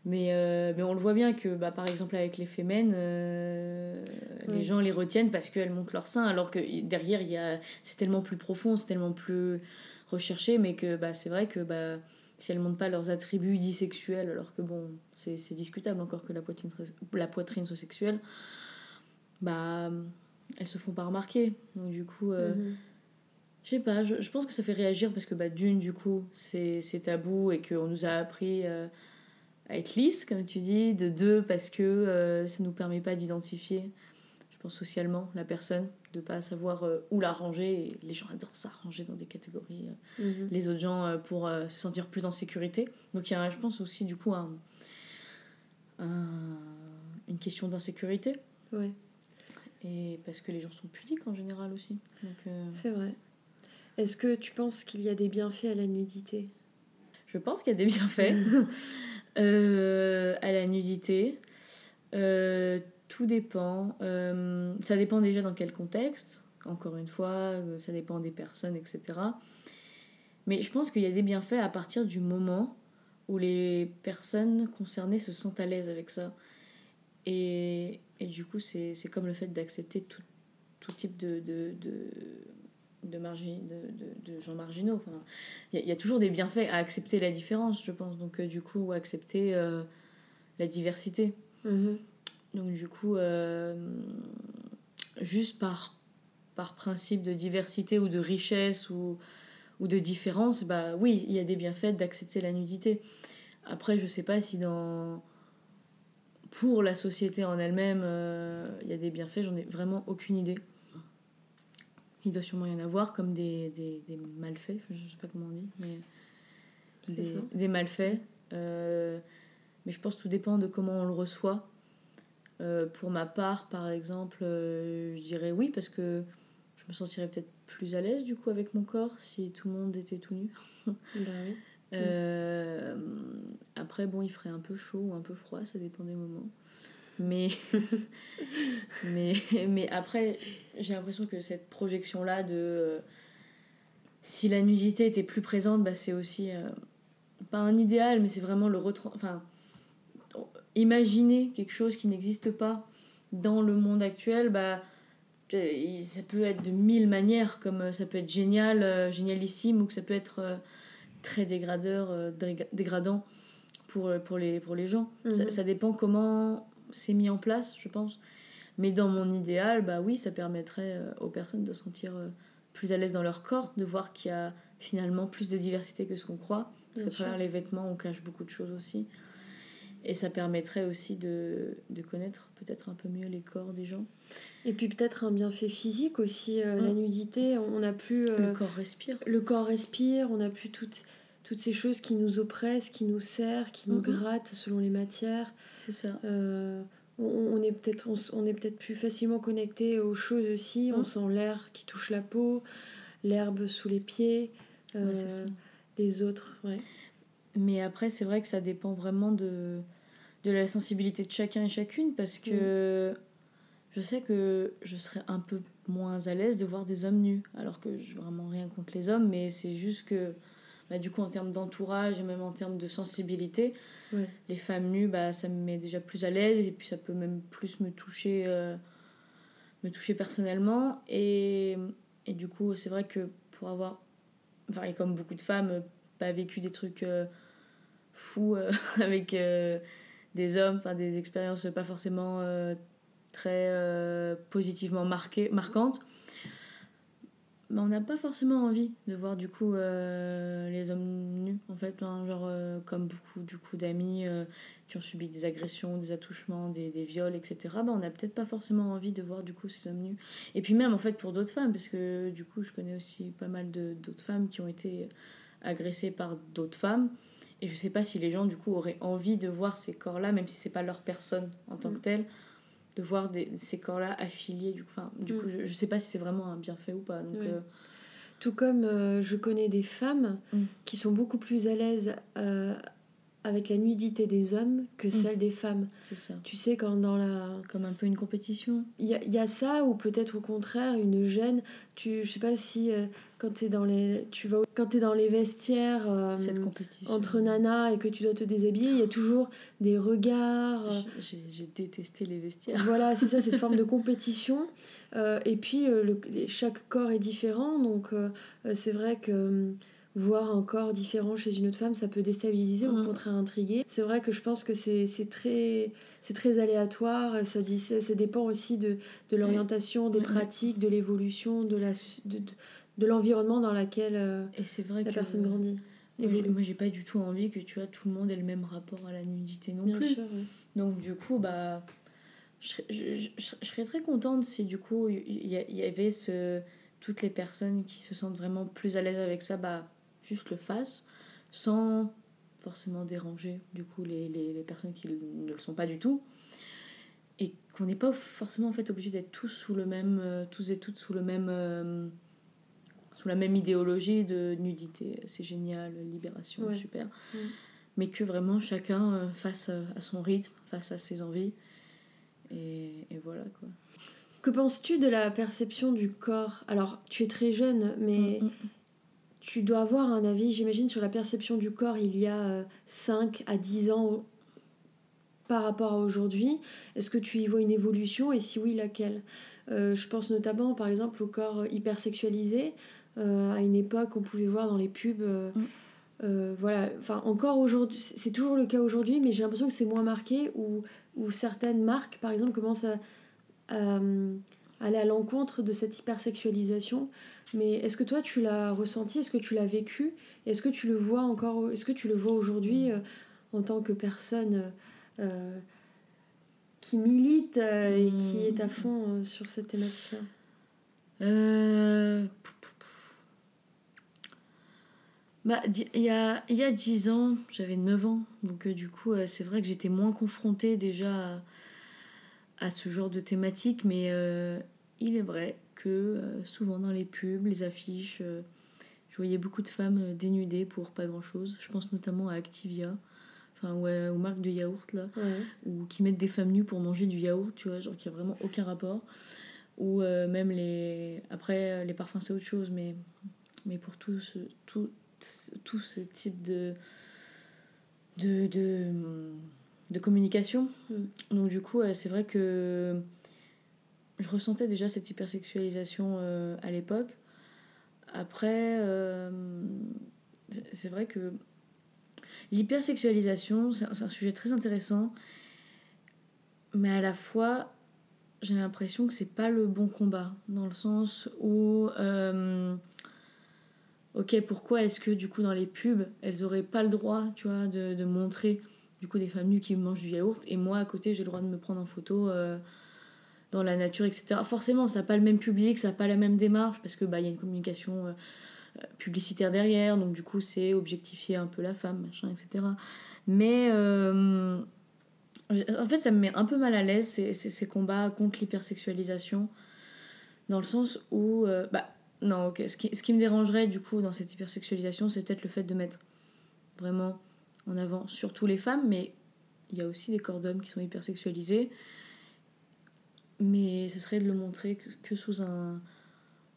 Mais, euh, mais on le voit bien que, bah, par exemple, avec les fémènes, euh, les gens les retiennent parce qu'elles montrent leur sein, alors que derrière, y a, c'est tellement plus profond, c'est tellement plus recherché, mais que bah, c'est vrai que. Bah, si elles montrent pas leurs attributs dits sexuels, alors que bon, c'est discutable encore que la poitrine, la poitrine soit sexuelle, bah, elles se font pas remarquer. Donc du coup, euh, mhm. je sais pas, je, je, pense que ça fait réagir parce que bah, d'une, du coup, c'est tabou et qu'on nous a appris euh, à être lisse, comme tu dis. De deux, parce que euh, ça nous permet pas d'identifier je pense socialement, la personne, de pas savoir euh, où la ranger. Et les gens adorent ça, ranger dans des catégories. Euh, mhm. Les autres gens pour se sentir plus en sécurité. Donc il y a, je pense, aussi du coup un, une question d'insécurité. Ouais. Et parce que les gens sont pudiques en général aussi. C'est vrai. Est-ce que tu penses qu'il y a des bienfaits à la nudité? Je pense qu'il y a des bienfaits à la nudité. Euh, tout dépend. Euh, ça dépend déjà dans quel contexte. Encore une fois, euh, ça dépend des personnes, etc. Mais je pense qu'il y a des bienfaits à partir du moment où les personnes concernées se sentent à l'aise avec ça. Et, et du coup, c'est comme le fait d'accepter tout, tout, type de, de, de, de, de gens marginaux. Enfin, il y, a toujours des bienfaits à accepter la différence, je pense. Donc, euh, du coup, accepter la diversité. Mm-hmm. Donc du coup, euh, juste par, par principe de diversité ou de richesse ou, ou de différence, bah oui, il y a des bienfaits d'accepter la nudité. après, je sais pas si dans. Pour la société en elle-même, il y a des bienfaits, j'en ai vraiment aucune idée. Il doit sûrement y en avoir, comme des, des, des malfaits, je sais pas comment on dit, mais. Des, des, malfaits. mais je pense que tout dépend de comment on le reçoit. pour ma part, par exemple, je dirais oui, parce que je me sentirais peut-être plus à l'aise du coup avec mon corps si tout le monde était tout nu. bah oui. Euh, après, bon, il ferait un peu chaud ou un peu froid, ça dépend des moments. Mais, mais, mais après, j'ai l'impression que cette projection-là de. Euh, si la nudité était plus présente, bah, c'est aussi. Euh, pas un idéal, mais c'est vraiment le retran. Enfin, imaginer quelque chose qui n'existe pas dans le monde actuel, bah ça peut être de mille manières, comme euh, ça peut être génial, euh, génialissime, ou que ça peut être très dégradeur, dégradant pour, pour, les, pour les gens. Mhm. Ça, dépend comment c'est mis en place, je pense. Mais dans mon idéal, bah oui, ça permettrait aux personnes de se sentir plus à l'aise dans leur corps, de voir qu'il y a finalement plus de diversité que ce qu'on croit. Parce qu'à travers les vêtements, on cache beaucoup de choses aussi. Et ça permettrait aussi de, de connaître peut-être un peu mieux les corps des gens. Et puis peut-être un bienfait physique aussi, euh, la mm. nudité, on n'a plus... Euh, le corps respire. Le corps respire, on n'a plus toutes, toutes ces choses qui nous oppressent, qui nous serrent, qui nous grattent selon les matières. C'est ça. Euh, on, est peut-être on, est peut-être plus facilement connecté aux choses aussi, on mm. sent l'air qui touche la peau, l'herbe sous les pieds, les autres, ouais. Mais après, c'est vrai que ça dépend vraiment de, de la sensibilité de chacun et chacune parce que... Mm je sais que je serais un peu moins à l'aise de voir des hommes nus. Alors que je vraiment rien contre les hommes, mais c'est juste que, bah, du coup, en termes d'entourage et même en termes de sensibilité, les femmes nues, bah, ça me met déjà plus à l'aise et puis ça peut même plus me toucher, euh, me toucher personnellement. Et, et du coup, c'est vrai que pour avoir, enfin, et comme beaucoup de femmes, pas vécu des trucs euh, fous euh, avec des hommes, enfin, des expériences pas forcément très euh, positivement marquée, marquante. Mais on n'a pas forcément envie de voir du coup euh, les hommes nus en fait genre euh, comme beaucoup du coup d'amis qui ont subi des agressions des attouchements des, des viols etc bah, on n'a peut-être pas forcément envie de voir du coup ces hommes nus. Et puis même en fait pour d'autres femmes parce que du coup je connais aussi pas mal d'autres femmes qui ont été agressées par d'autres femmes. Et je sais pas si les gens du coup auraient envie de voir ces corps là même si c'est pas leur personne en tant que mm. telle de voir des, ces corps-là affiliés. Du coup, enfin, du coup mm. je, je sais pas si c'est vraiment un bienfait ou pas. Donc, euh, Tout comme euh, je connais des femmes mm. qui sont beaucoup plus à l'aise euh, avec la nudité des hommes que mm. celle des femmes. C'est ça. Tu sais, quand dans la. Comme un peu une compétition. Il y a, y a, ça, ou peut-être au contraire, une gêne. Tu, je sais pas si euh, quand tu es dans les. Tu vas, quand es dans les vestiaires. Euh, Cette compétition. Entre nanas et que tu dois te déshabiller, il y a toujours des regards. Euh, j'ai détesté les vestiaires. Voilà, c'est ça, cette forme de compétition. et puis, le, chaque corps est différent, donc c'est vrai que voir un corps différent chez une autre femme, ça peut déstabiliser, ou au contraire intriguer. C'est vrai que je pense que c'est très, très aléatoire, ça, dit, ça, dépend aussi de, de l'orientation, des pratiques, de l'évolution, de la de, de l'environnement dans lequel euh, vrai la personne grandit. Et moi, j'ai pas du tout envie que tu vois, tout le monde ait le même rapport à la nudité non Bien plus. Sûr, Donc, du coup, bah, je, je, je, serais très contente si du coup il y, y, avait ce, toutes les personnes qui se sentent vraiment plus à l'aise avec ça, bah, juste le fasse sans forcément déranger du coup les, les, les, personnes qui ne le sont pas du tout. Et qu'on n'est pas forcément en fait obligé d'être tous sous le même euh, tous et toutes sous le même euh, sous la même idéologie de nudité. C'est génial libération super. Mm. mais que vraiment chacun euh, fasse à son rythme face à ses envies. Et, et voilà quoi. Que penses-tu de la perception du corps? Alors tu es très jeune mais mm, mm, tu dois avoir un avis, j'imagine, sur la perception du corps il y a 5 euh, à 10 ans par rapport à aujourd'hui. Est-ce que tu y vois une évolution et si oui, laquelle? Euh, Je pense notamment, par exemple, au corps hypersexualisé. Euh, à une époque, on pouvait voir dans les pubs. Mm. voilà, enfin encore aujourd'hui, c'est toujours le cas aujourd'hui, mais j'ai l'impression que c'est moins marqué ou certaines marques, par exemple, commencent à, à aller à l'encontre de cette hypersexualisation. Mais est-ce que toi tu l'as ressenti, est-ce que tu l'as vécu, est-ce que tu le vois encore, est-ce que tu le vois aujourd'hui euh, en tant que personne qui milite et qui est à fond sur cette thématique-là? Bah, il y a, il y a 10 ans, j'avais 9 ans, donc du coup, c'est vrai que j'étais moins confrontée déjà à, ce genre de thématique, mais il est vrai que souvent dans les pubs, les affiches, je voyais beaucoup de femmes euh, dénudées pour pas grand chose. Je pense notamment à Activia, enfin, ouais, aux marques de yaourt là, ou qui mettent des femmes nues pour manger du yaourt, tu vois, genre qui a vraiment aucun rapport. Ou euh, même les. Après, les parfums, c'est autre chose, mais, mais pour tout ce, tout, tout ce type de. de, de, de communication. Mm. Donc, du coup, c'est vrai que je ressentais déjà cette hypersexualisation euh, à l'époque. Après, euh, c'est vrai que l'hypersexualisation, c'est un sujet très intéressant, mais à la fois, j'ai l'impression que c'est pas le bon combat, dans le sens où. Euh, ok, pourquoi est-ce que du coup dans les pubs, elles auraient pas le droit, tu vois, de montrer du coup des femmes nues qui mangent du yaourt, et moi à côté j'ai le droit de me prendre en photo euh, dans la nature, etc. Forcément, ça n'a pas le même public, ça n'a pas la même démarche, parce que bah, y a une communication euh, euh, publicitaire derrière, donc du coup, c'est objectifier un peu la femme, machin, etc. Mais en fait, ça me met un peu mal à l'aise ces, ces, combats contre l'hypersexualisation, dans le sens où. bah, non, ok, ce qui, ce qui me dérangerait du coup dans cette hypersexualisation, c'est peut-être le fait de mettre vraiment en avant surtout les femmes, mais il y a aussi des corps d'hommes qui sont hypersexualisés mais ce serait de le montrer que, sous un,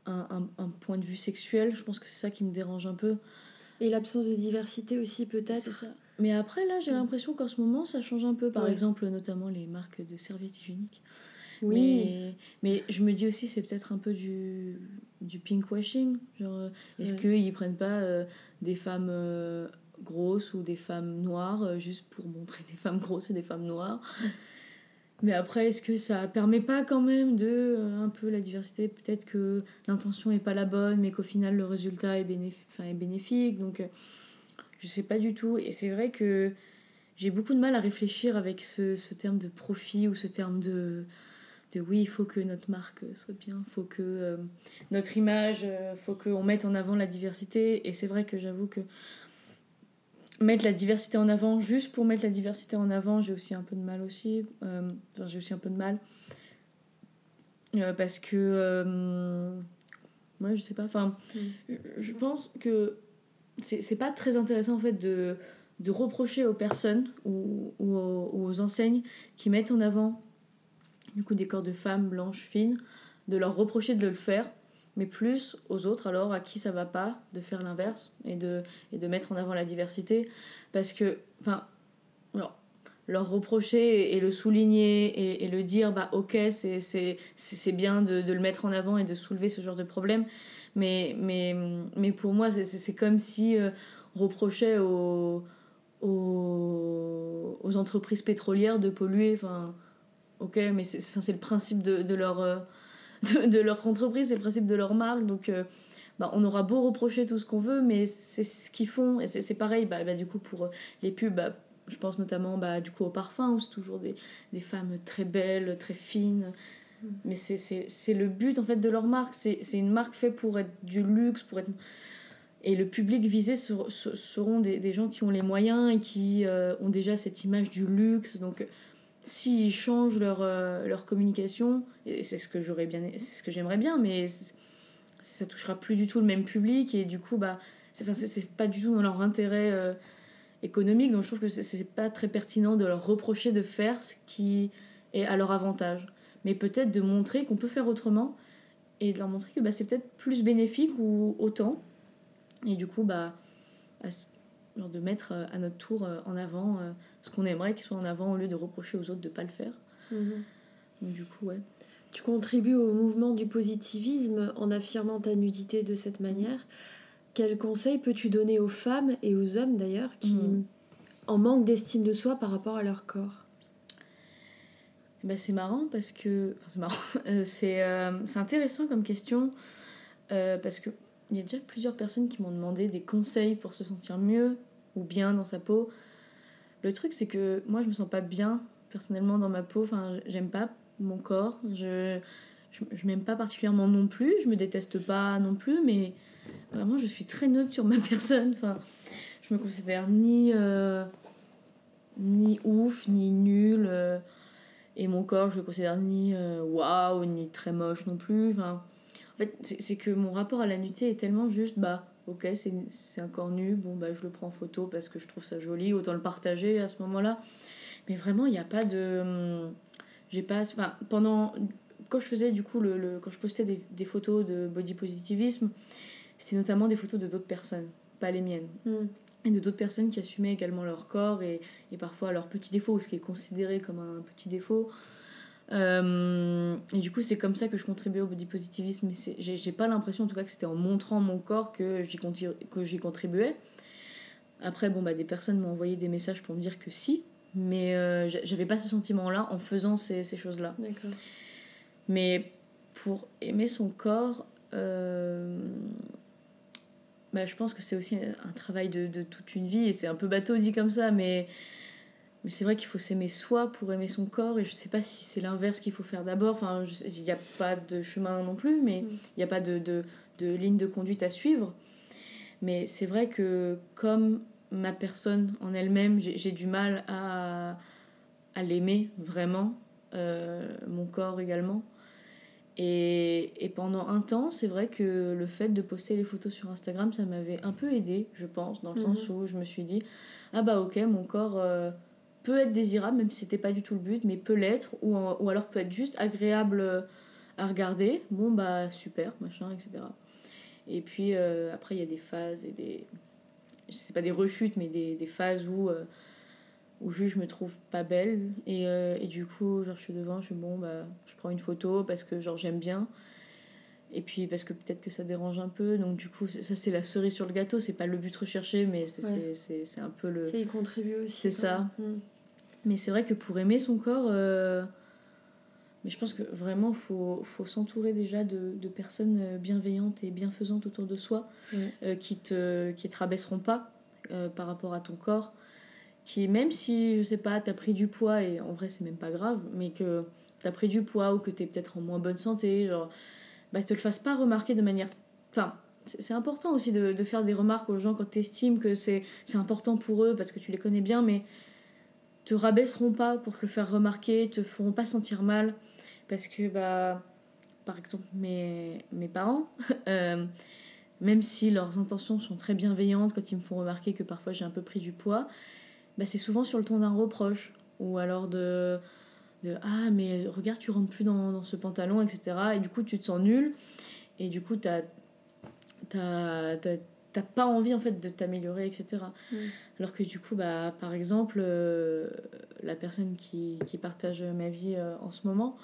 un, un, point de vue sexuel. Je pense que c'est ça qui me dérange un peu. Et l'absence de diversité aussi, peut-être. Mais après, là, j'ai l'impression qu'en ce moment, ça change un peu. Par exemple, notamment les marques de serviettes hygiéniques. Oui. Mais, mais je me dis aussi, c'est peut-être un peu du, du pinkwashing. Genre, euh, est-ce qu'ils qu'ils prennent pas euh, des femmes euh, grosses ou des femmes noires juste pour montrer des femmes grosses et des femmes noires mais après, est-ce que ça permet pas quand même de euh, un peu la diversité? Peut-être que l'intention est pas la bonne, mais qu'au final le résultat est, est bénéfique. Donc, euh, je sais pas du tout. Et c'est vrai que j'ai beaucoup de mal à réfléchir avec ce, ce, terme de profit ou ce terme de, de oui, il faut que notre marque soit bien, il faut que euh, notre image, il faut qu'on mette en avant la diversité. Et c'est vrai que j'avoue que mettre la diversité en avant juste pour mettre la diversité en avant, j'ai aussi un peu de mal aussi. Euh, enfin, j'ai aussi un peu de mal. Euh, parce que. Euh, moi, je sais pas. Enfin, mm. je pense que c'est pas très intéressant en fait de, de reprocher aux personnes ou, ou aux, enseignes qui mettent en avant du coup des corps de femmes blanches fines, de leur reprocher de le faire mais plus aux autres alors à qui ça va pas de faire l'inverse et de, et de mettre en avant la diversité. Parce que enfin leur reprocher et le souligner et, le dire bah ok c'est bien de, de, le mettre en avant et de soulever ce genre de problème. Mais, mais, mais pour moi c'est comme si euh, on reprochait aux, aux, aux, entreprises pétrolières de polluer enfin ok mais c'est le principe de, de leur euh, de, leur entreprise, c'est le principe de leur marque. Donc, euh, bah, on aura beau reprocher tout ce qu'on veut, mais c'est ce qu'ils font. Et c'est pareil, bah, bah, du coup, pour euh, les pubs, bah, je pense notamment bah, du coup au parfum, où c'est toujours des, des, femmes très belles, très fines. Mm. Mais c'est le but en fait de leur marque. C'est une marque faite pour être du luxe, pour être. Et le public visé seront des, des gens qui ont les moyens et qui euh, ont déjà cette image du luxe. Donc s'ils changent leur, euh, leur communication, et c'est ce que j'aurais bien c'est ce que j'aimerais bien, mais ça touchera plus du tout le même public et du coup bah c'est c'est pas du tout dans leur intérêt euh, économique donc je trouve que c'est pas très pertinent de leur reprocher de faire ce qui est à leur avantage. Mais peut-être de montrer qu'on peut faire autrement et de leur montrer que bah, c'est peut-être plus bénéfique ou autant et du coup bah genre de mettre euh, à notre tour en avant ce qu'on aimerait qu'ils soient en avant au lieu de reprocher aux autres de ne pas le faire. Mhm. Donc, du coup, ouais. Tu contribues au mouvement du positivisme en affirmant ta nudité de cette manière. Quels conseils peux-tu donner aux femmes et aux hommes d'ailleurs qui mhm. en manquent d'estime de soi par rapport à leur corps? Bah, c'est marrant parce que. Enfin, c'est marrant. Euh, c'est, euh, c'est intéressant comme question euh, parce qu'il y a déjà plusieurs personnes qui m'ont demandé des conseils pour se sentir mieux ou bien dans sa peau. le truc, c'est que moi, je me sens pas bien personnellement dans ma peau. Enfin, j'aime pas mon corps. Je, je, m'aime pas particulièrement non plus. Je me déteste pas non plus, mais vraiment, je suis très neutre sur ma personne. Enfin, je me considère ni, euh, ni ouf, ni nul. Euh, et mon corps, je le considère ni euh, waouh, ni très moche non plus. Enfin, en fait, c'est que mon rapport à la nudité est tellement juste, bah, ok, c'est un corps nu, bon, bah, je le prends en photo parce que je trouve ça joli, autant le partager à ce moment-là. Mais vraiment, il n'y a pas de. Hum, j'ai pas. Enfin, pendant. Quand je faisais, du coup, le, le quand je postais des, des, photos de body positivisme, c'était notamment des photos de d'autres personnes, pas les miennes. Hmm. Et de d'autres personnes qui assumaient également leur corps et, et parfois leurs petits défauts, ce qui est considéré comme un petit défaut. Euh, et du coup, c'est comme ça que je contribuais au body positivisme. Mais j'ai pas l'impression, en tout cas, que c'était en montrant mon corps que j'y contribuais. Après, bon, bah, des personnes m'ont envoyé des messages pour me dire que si, mais euh, j'avais pas ce sentiment-là en faisant ces, ces choses-là. Mais pour aimer son corps, euh, bah, je pense que c'est aussi un travail de, de, toute une vie, et c'est un peu bateau dit comme ça, mais, mais c'est vrai qu'il faut s'aimer soi pour aimer son corps, et je sais pas si c'est l'inverse qu'il faut faire d'abord, enfin, il n'y a pas de chemin non plus, mais mm. il n'y a pas de, de, de ligne de conduite à suivre. Mais c'est vrai que comme ma personne en elle-même, j'ai du mal à, à l'aimer vraiment, euh, mon corps également. Et, et, pendant un temps, c'est vrai que le fait de poster les photos sur Instagram, ça m'avait un peu aidé, je pense, dans le sens mhm. où je me suis dit, ah bah ok, mon corps euh, peut être désirable, même si c'était pas du tout le but, mais peut l'être, ou, ou alors peut être juste agréable à regarder. Bon bah super, machin, etc. Et puis euh, après, il y a des phases et des, je sais pas des rechutes, mais des, des phases où, euh, où je me trouve pas belle. Et, euh, et, du coup, genre, je suis devant, je suis bon, bah, je prends une photo parce que genre j'aime bien. Et puis parce que peut-être que ça dérange un peu. Donc du coup, ça c'est la cerise sur le gâteau. C'est pas le but recherché, mais c'est un peu le... Ça y contribue aussi. C'est ça. Mm. Mais c'est vrai que pour aimer son corps... Euh, mais je pense que vraiment, il faut, faut s'entourer déjà de, de, personnes euh, bienveillantes et bienfaisantes autour de soi, euh, qui te, qui te rabaisseront pas euh, par rapport à ton corps. Qui, même si, je sais pas, tu as pris du poids, et en vrai, c'est même pas grave, mais que tu as pris du poids ou que tu es peut-être en moins bonne santé, genre, bah, te le fasse pas remarquer de manière. Enfin, c'est important aussi de, de, faire des remarques aux gens quand tu estimes que c'est important pour eux parce que tu les connais bien, mais te rabaisseront pas pour te le faire remarquer, te feront pas sentir mal parce que, bah, par exemple, mes, mes parents, euh, même si leurs intentions sont très bienveillantes quand ils me font remarquer que parfois j'ai un peu pris du poids, bah, c'est souvent sur le ton d'un reproche ou alors de, de Ah, mais regarde, tu rentres plus dans, dans, ce pantalon, etc. Et du coup, tu te sens nul et du coup, t'as t'as pas envie en fait de t'améliorer etc mm. alors que du coup bah par exemple euh, la personne qui, qui, partage ma vie euh, en ce moment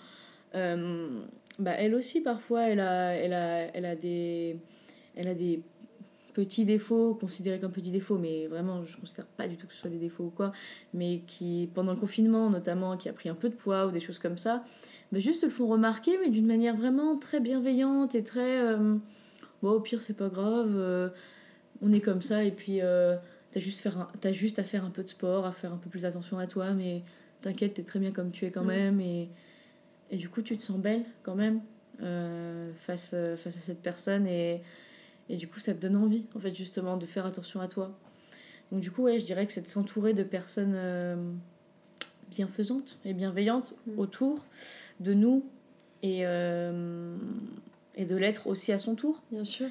euh, bah, elle aussi, parfois, elle a, elle a, elle a, des, elle a des petits défauts, considérés comme petits défauts, mais vraiment, je ne considère pas du tout que ce soit des défauts ou quoi, mais qui, pendant le confinement notamment, qui a pris un peu de poids ou des choses comme ça, bah, juste le font remarquer, mais d'une manière vraiment très bienveillante et très. Bon, au pire, c'est pas grave, euh, on est comme ça, et puis t'as juste, faire as juste à faire un peu de sport, à faire un peu plus attention à toi, mais t'inquiète, t'es très bien comme tu es quand mm. même, et et du coup, tu te sens belle quand même euh, face, euh, face à cette personne. Et, et du coup, ça te donne envie, en fait, justement, de faire attention à toi. Donc, du coup, ouais, je dirais que c'est de s'entourer de personnes euh, bienfaisantes et bienveillantes mm. autour de nous et, et de l'être aussi à son tour. Bien sûr.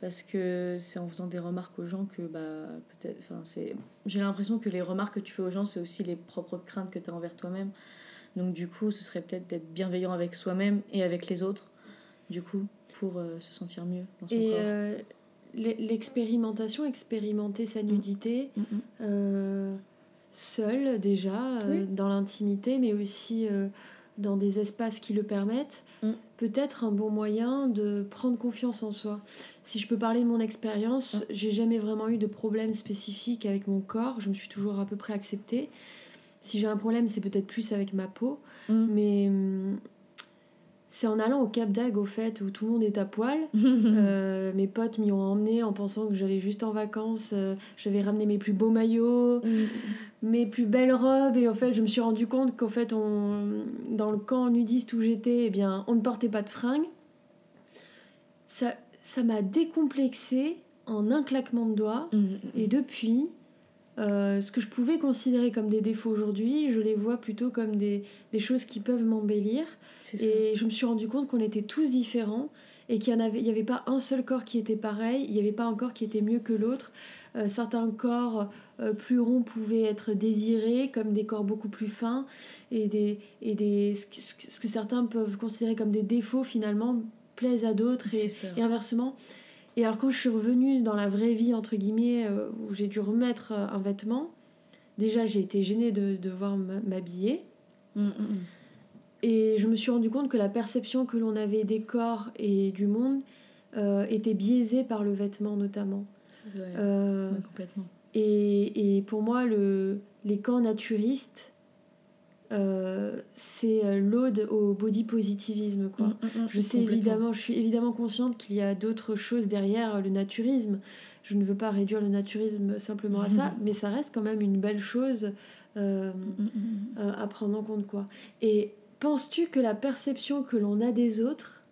Parce que c'est en faisant des remarques aux gens que, bah, peut-être. Enfin, c'est. J'ai l'impression que les remarques que tu fais aux gens, c'est aussi les propres craintes que tu as envers toi-même. Donc du coup, ce serait peut-être d'être bienveillant avec soi-même et avec les autres, du coup, pour euh, se sentir mieux dans son et corps. Euh, l'expérimentation, expérimenter sa mm. nudité, mm, mm. euh, seule déjà, dans l'intimité, mais aussi dans des espaces qui le permettent, peut être un bon moyen de prendre confiance en soi. Si je peux parler de mon expérience, j'ai jamais vraiment eu de problème spécifique avec mon corps, je me suis toujours à peu près acceptée. Si j'ai un problème, c'est peut-être plus avec ma peau. Mm. Mais mm, c'est en allant au Cap d'Agde, au fait, où tout le monde est à poil. Euh, mes potes m'y ont emmené en pensant que j'allais juste en vacances. Euh, j'avais ramené mes plus beaux maillots, mm. Mes plus belles robes et en fait je me suis rendu compte qu'en fait on, dans le camp nudiste où j'étais eh bien on ne portait pas de fringues. Ça ça m'a décomplexé en un claquement de doigts. Mm, mm, et depuis euh, ce que je pouvais considérer comme des défauts aujourd'hui je les vois plutôt comme des, des choses qui peuvent m'embellir. Et je me suis rendu compte qu'on était tous différents et qu'il n'y avait, il y avait pas un seul corps qui était pareil, il n'y avait pas un corps qui était mieux que l'autre. Euh, certains corps euh, plus ronds pouvaient être désirés, comme des corps beaucoup plus fins, et, des, et des, ce, que, ce que certains peuvent considérer comme des défauts finalement plaisent à d'autres et, et inversement. Et alors quand je suis revenue dans la vraie vie, entre guillemets, euh, où j'ai dû remettre un vêtement, déjà j'ai été gênée de de devoir m'habiller. Mm, mm, mm. Et je me suis rendu compte que la perception que l'on avait des corps et du monde euh, était biaisée par le vêtement notamment. Vrai. Euh, Ouais, complètement. et, et pour moi, le, les camps naturistes, euh, c'est l'ode au body positivisme. Quoi. Mm, mm, mm, Je sais évidemment, je suis évidemment consciente qu'il y a d'autres choses derrière le naturisme. Je ne veux pas réduire le naturisme simplement à ça, mais ça reste quand même une belle chose à prendre en compte quoi. Et penses-tu que la perception que l'on a des autres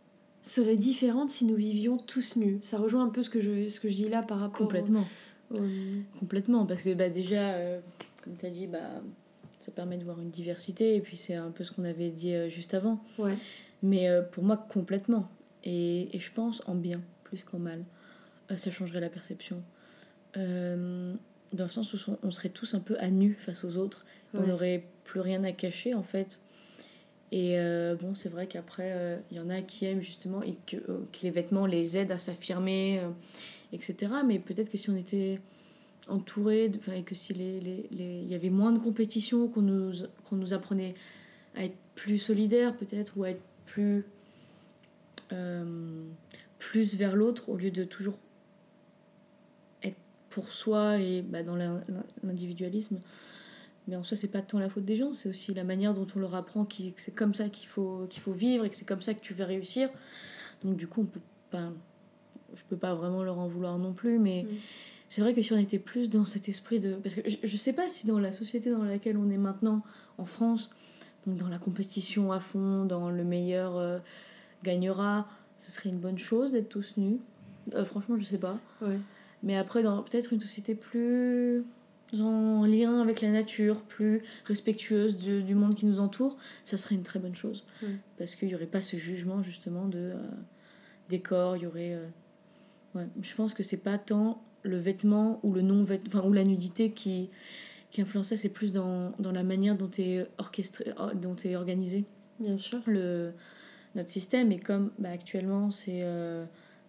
serait différente si nous vivions tous nus Ça rejoint un peu ce que je, ce que je dis là par rapport Complètement. au- au- Complètement, parce que bah, déjà, euh, comme tu as dit, bah, ça permet de voir une diversité, et puis c'est un peu ce qu'on avait dit euh, juste avant. Ouais. Mais euh, pour moi, complètement. Et, et je pense en bien, plus qu'en mal. Ça changerait la perception. Dans le sens où on, serait tous un peu à nu face aux autres. On n'aurait plus rien à cacher, en fait. Et euh, bon, c'est vrai qu'après, euh, il y en a qui aiment justement et que, euh, que les vêtements les aident à s'affirmer, etc. Mais peut-être que si on était entouré, et que si les, les, les- y avait moins de compétition, qu'on nous, qu'on nous apprenait à être plus solidaires peut-être, ou à être plus, plus vers l'autre, au lieu de toujours être pour soi et bah, dans l'in- l'individualisme. Mais en soi, c'est pas tant la faute des gens, c'est aussi la manière dont on leur apprend que c'est comme ça qu'il faut, qu'il faut vivre et que c'est comme ça que tu vas réussir. Donc du coup, on peut pas, je peux pas vraiment leur en vouloir non plus, mais Mm. c'est vrai que si on était plus dans cet esprit de... Parce que je, je sais pas si dans la société dans laquelle on est maintenant, en France, donc dans la compétition à fond, dans le meilleur euh, gagnera, ce serait une bonne chose d'être tous nus. Euh, franchement, je sais pas. Ouais. Mais après, dans peut-être une société plus en lien avec la nature, plus respectueuse du, du monde qui nous entoure, ça serait une très bonne chose. Ouais. Parce qu'il n'y aurait pas ce jugement justement de euh, des corps, il y aurait... euh, ouais, je pense que c'est pas tant le vêtement ou le non-vêtement, enfin, ou la nudité qui, qui influençait, c'est plus dans, dans la manière dont est orchestré, euh, dont est organisé Bien sûr. le, notre système. Et comme bah, actuellement c'est euh,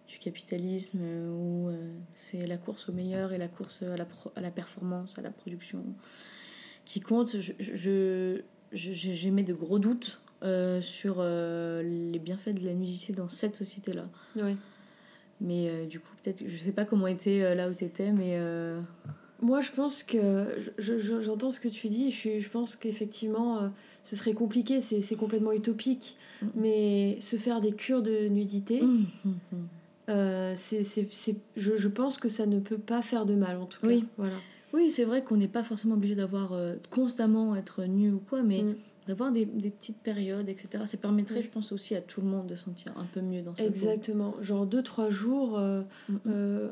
du capitalisme euh, où euh, c'est la course au meilleur et la course à la, pro- à la performance, à la production qui compte, je, je, je- je- j'émets de gros doutes euh, sur euh, les bienfaits de la nudité dans cette société-là. Mais euh, du coup, peut-être, je sais pas comment était là où t'étais, mais Moi, je pense que je- je- j'entends ce que tu dis. Je, je pense qu'effectivement, ce serait compliqué. C'est complètement utopique. Mhm. Mais se faire des cures de nudité, hum, hum. Euh, c'est c'est- c'est- je, je pense que ça ne peut pas faire de mal, en tout cas. Oui. Voilà. oui, c'est vrai qu'on n'est pas forcément obligé d'avoir euh, constamment être nu ou quoi, mais Mm. d'avoir des, des petites périodes, etc. Ça permettrait, Mm. je pense, aussi à tout le monde de se sentir un peu mieux dans sa peau. Exactement. Genre deux, trois jours, euh, Mm,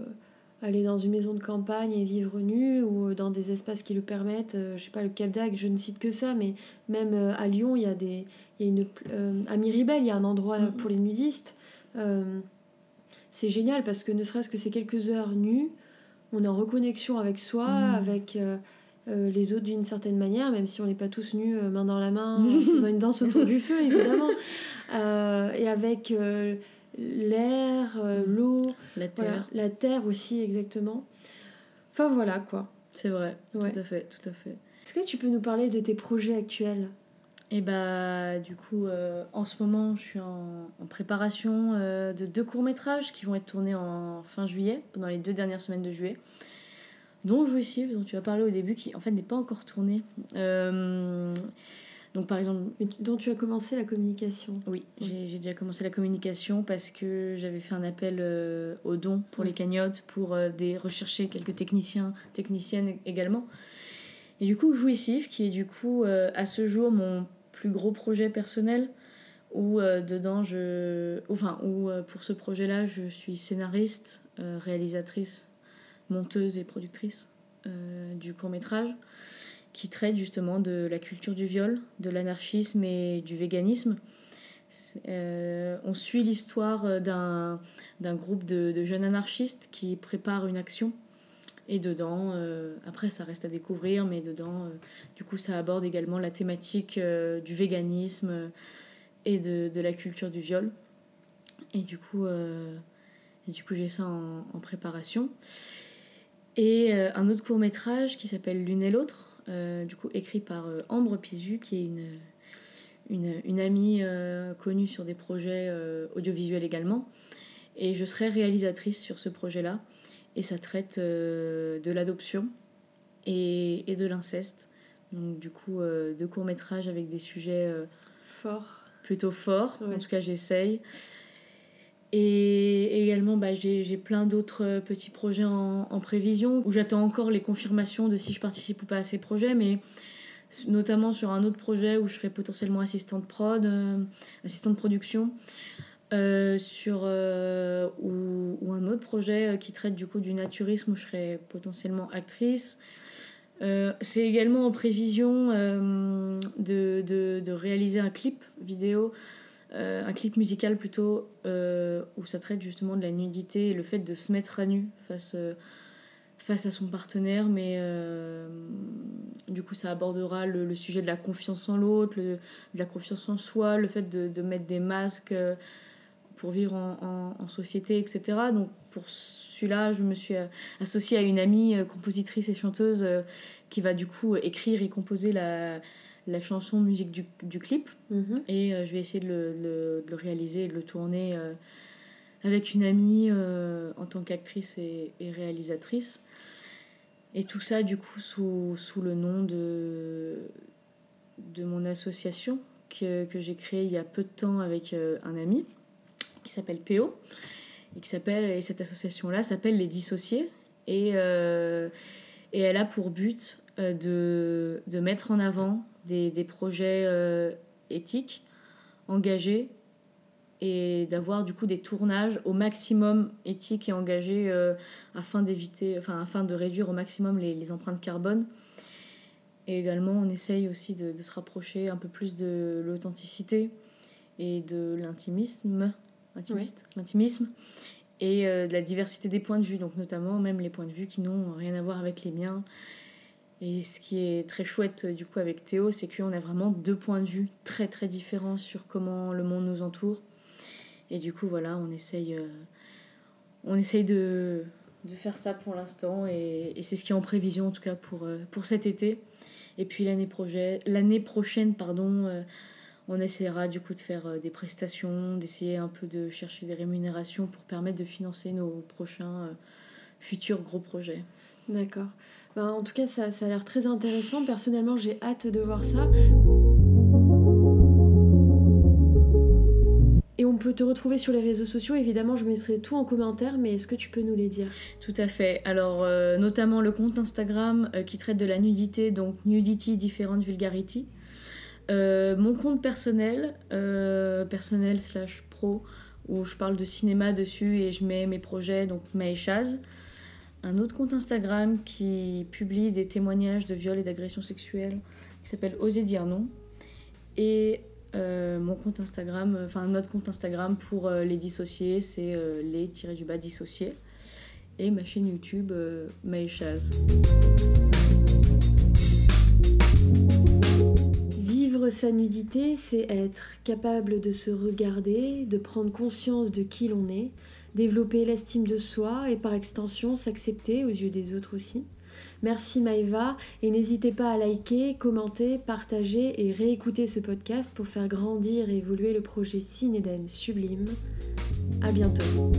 aller dans une maison de campagne et vivre nu ou dans des espaces qui le permettent. je sais pas, le Cap d'Agde, je ne cite que ça, mais même à Lyon, il y a des. Y a une, à Miribel, il y a un endroit pour les nudistes. C'est génial parce que ne serait-ce que ces quelques heures nues, on est en reconnexion avec soi, Mhm. avec euh, euh, les autres d'une certaine manière, même si on n'est pas tous nus, euh, main dans la main, en faisant une danse autour du feu, évidemment. Et avec l'air, l'eau, La terre, voilà, la terre aussi, exactement. Enfin voilà quoi. c'est vrai, Ouais. tout à fait, tout à fait. Est-ce que tu peux nous parler de tes projets actuels? Et bah, du coup, euh, en ce moment, je suis en, en préparation euh, de deux courts-métrages qui vont être tournés en fin juillet, pendant les deux dernières semaines de juillet, dont Jouissive, dont tu as parlé au début, qui en fait n'est pas encore tourné. Euh, donc, par exemple, mais dont tu as commencé la communication Oui, j'ai j'ai déjà commencé la communication parce que j'avais fait un appel aux dons pour les cagnottes, pour des, rechercher quelques techniciens, techniciennes également. Et du coup, Jouissif, qui est du coup à ce jour mon plus gros projet personnel, où dedans je. Enfin, où pour ce projet-là, je suis scénariste, réalisatrice, monteuse et productrice du court métrage qui traite justement de la culture du viol, de l'anarchisme et du véganisme. Euh, on suit l'histoire d'un, groupe de, jeunes anarchistes qui préparent une action. Et dedans, euh, après ça reste à découvrir, mais dedans, euh, du coup, ça aborde également la thématique du véganisme et de, la culture du viol. Et du coup, coup j'ai ça en, préparation. Et un autre court métrage qui s'appelle L'une et l'autre, euh, du coup écrit par euh, Ambre Pizu, qui est une, une, une amie euh, connue sur des projets audiovisuels également. Et je serai réalisatrice sur ce projet-là. Et ça traite de l'adoption et, et, de l'inceste. Donc du coup, deux courts-métrages avec des sujets forts. Plutôt forts, en tout cas j'essaye. Et également, bah, j'ai plein d'autres euh, petits projets en, prévision où j'attends encore les confirmations de si je participe ou pas à ces projets, mais notamment sur un autre projet où je serai potentiellement assistante prod, euh, assistante production, euh, sur, un projet qui traite du coup du naturisme où je serai potentiellement actrice. C'est également en prévision de, de, de, réaliser un clip vidéo euh, un clip musical plutôt euh, où ça traite justement de la nudité et le fait de se mettre à nu face, euh, face à son partenaire, mais du coup ça abordera le, sujet de la confiance en l'autre, de la confiance en soi, le fait de, de mettre des masques pour vivre en, en, société, etc. Donc pour celui-là, je me suis associée à une amie compositrice et chanteuse qui va du coup écrire et composer la la chanson musique du, du clip. Mhm. Et euh, je vais essayer de le, de le, réaliser et de le tourner euh, avec une amie euh, en tant qu'actrice et, réalisatrice. Et tout ça, du coup, sous, sous le nom de, de mon association que, que j'ai créée il y a peu de temps avec un ami qui s'appelle Théo. Et, qui s'appelle, et cette association-là s'appelle Les Dissociés. Et, et elle a pour but de, de mettre en avant des, des projets euh, éthiques engagés et d'avoir du coup des tournages au maximum éthiques et engagés euh, afin d'éviter, enfin afin de réduire au maximum les, les, empreintes carbone. Et également, on essaye aussi de se rapprocher un peu plus de l'authenticité et de l'intimisme, l'intimisme. Et euh, de la diversité des points de vue, donc notamment même les points de vue qui n'ont rien à voir avec les miens. Et ce qui est très chouette du coup avec Théo, c'est qu'on a vraiment deux points de vue très très différents sur comment le monde nous entoure. Et du coup voilà, on essaye, euh, on essaye de, de, faire ça pour l'instant. Et, c'est ce qui est en prévision en tout cas pour, euh, pour cet été. Et puis l'année prochaine, pardon, euh, on essaiera du coup de faire des prestations, d'essayer un peu de chercher des rémunérations pour permettre de financer nos prochains futurs gros projets. D'accord. Ben, en tout cas, ça, ça a l'air très intéressant. Personnellement, j'ai hâte de voir ça. Et on peut te retrouver sur les réseaux sociaux. Évidemment, je mettrai tout en commentaire, mais est-ce que tu peux nous les dire? Tout à fait. Alors, euh, notamment le compte Instagram euh, qui traite de la nudité, donc Nudity Different Vulgarity. Euh, mon compte personnel, personnel slash pro, où je parle de cinéma dessus et je mets mes projets, donc Maëchaz un autre compte Instagram qui publie des témoignages de viol et d'agression sexuelle qui s'appelle Oser dire non. Et euh, mon compte Instagram, enfin notre compte Instagram pour euh, les dissociés, c'est euh, les-du-bas dissociés. Et ma chaîne YouTube, Maëchaz. Sa nudité, c'est être capable de se regarder, de prendre conscience de qui l'on est, développer l'estime de soi et par extension s'accepter aux yeux des autres aussi. Merci Maëva et n'hésitez pas à liker, commenter, partager et réécouter ce podcast pour faire grandir et évoluer le projet Cinéden Sublime. À bientôt.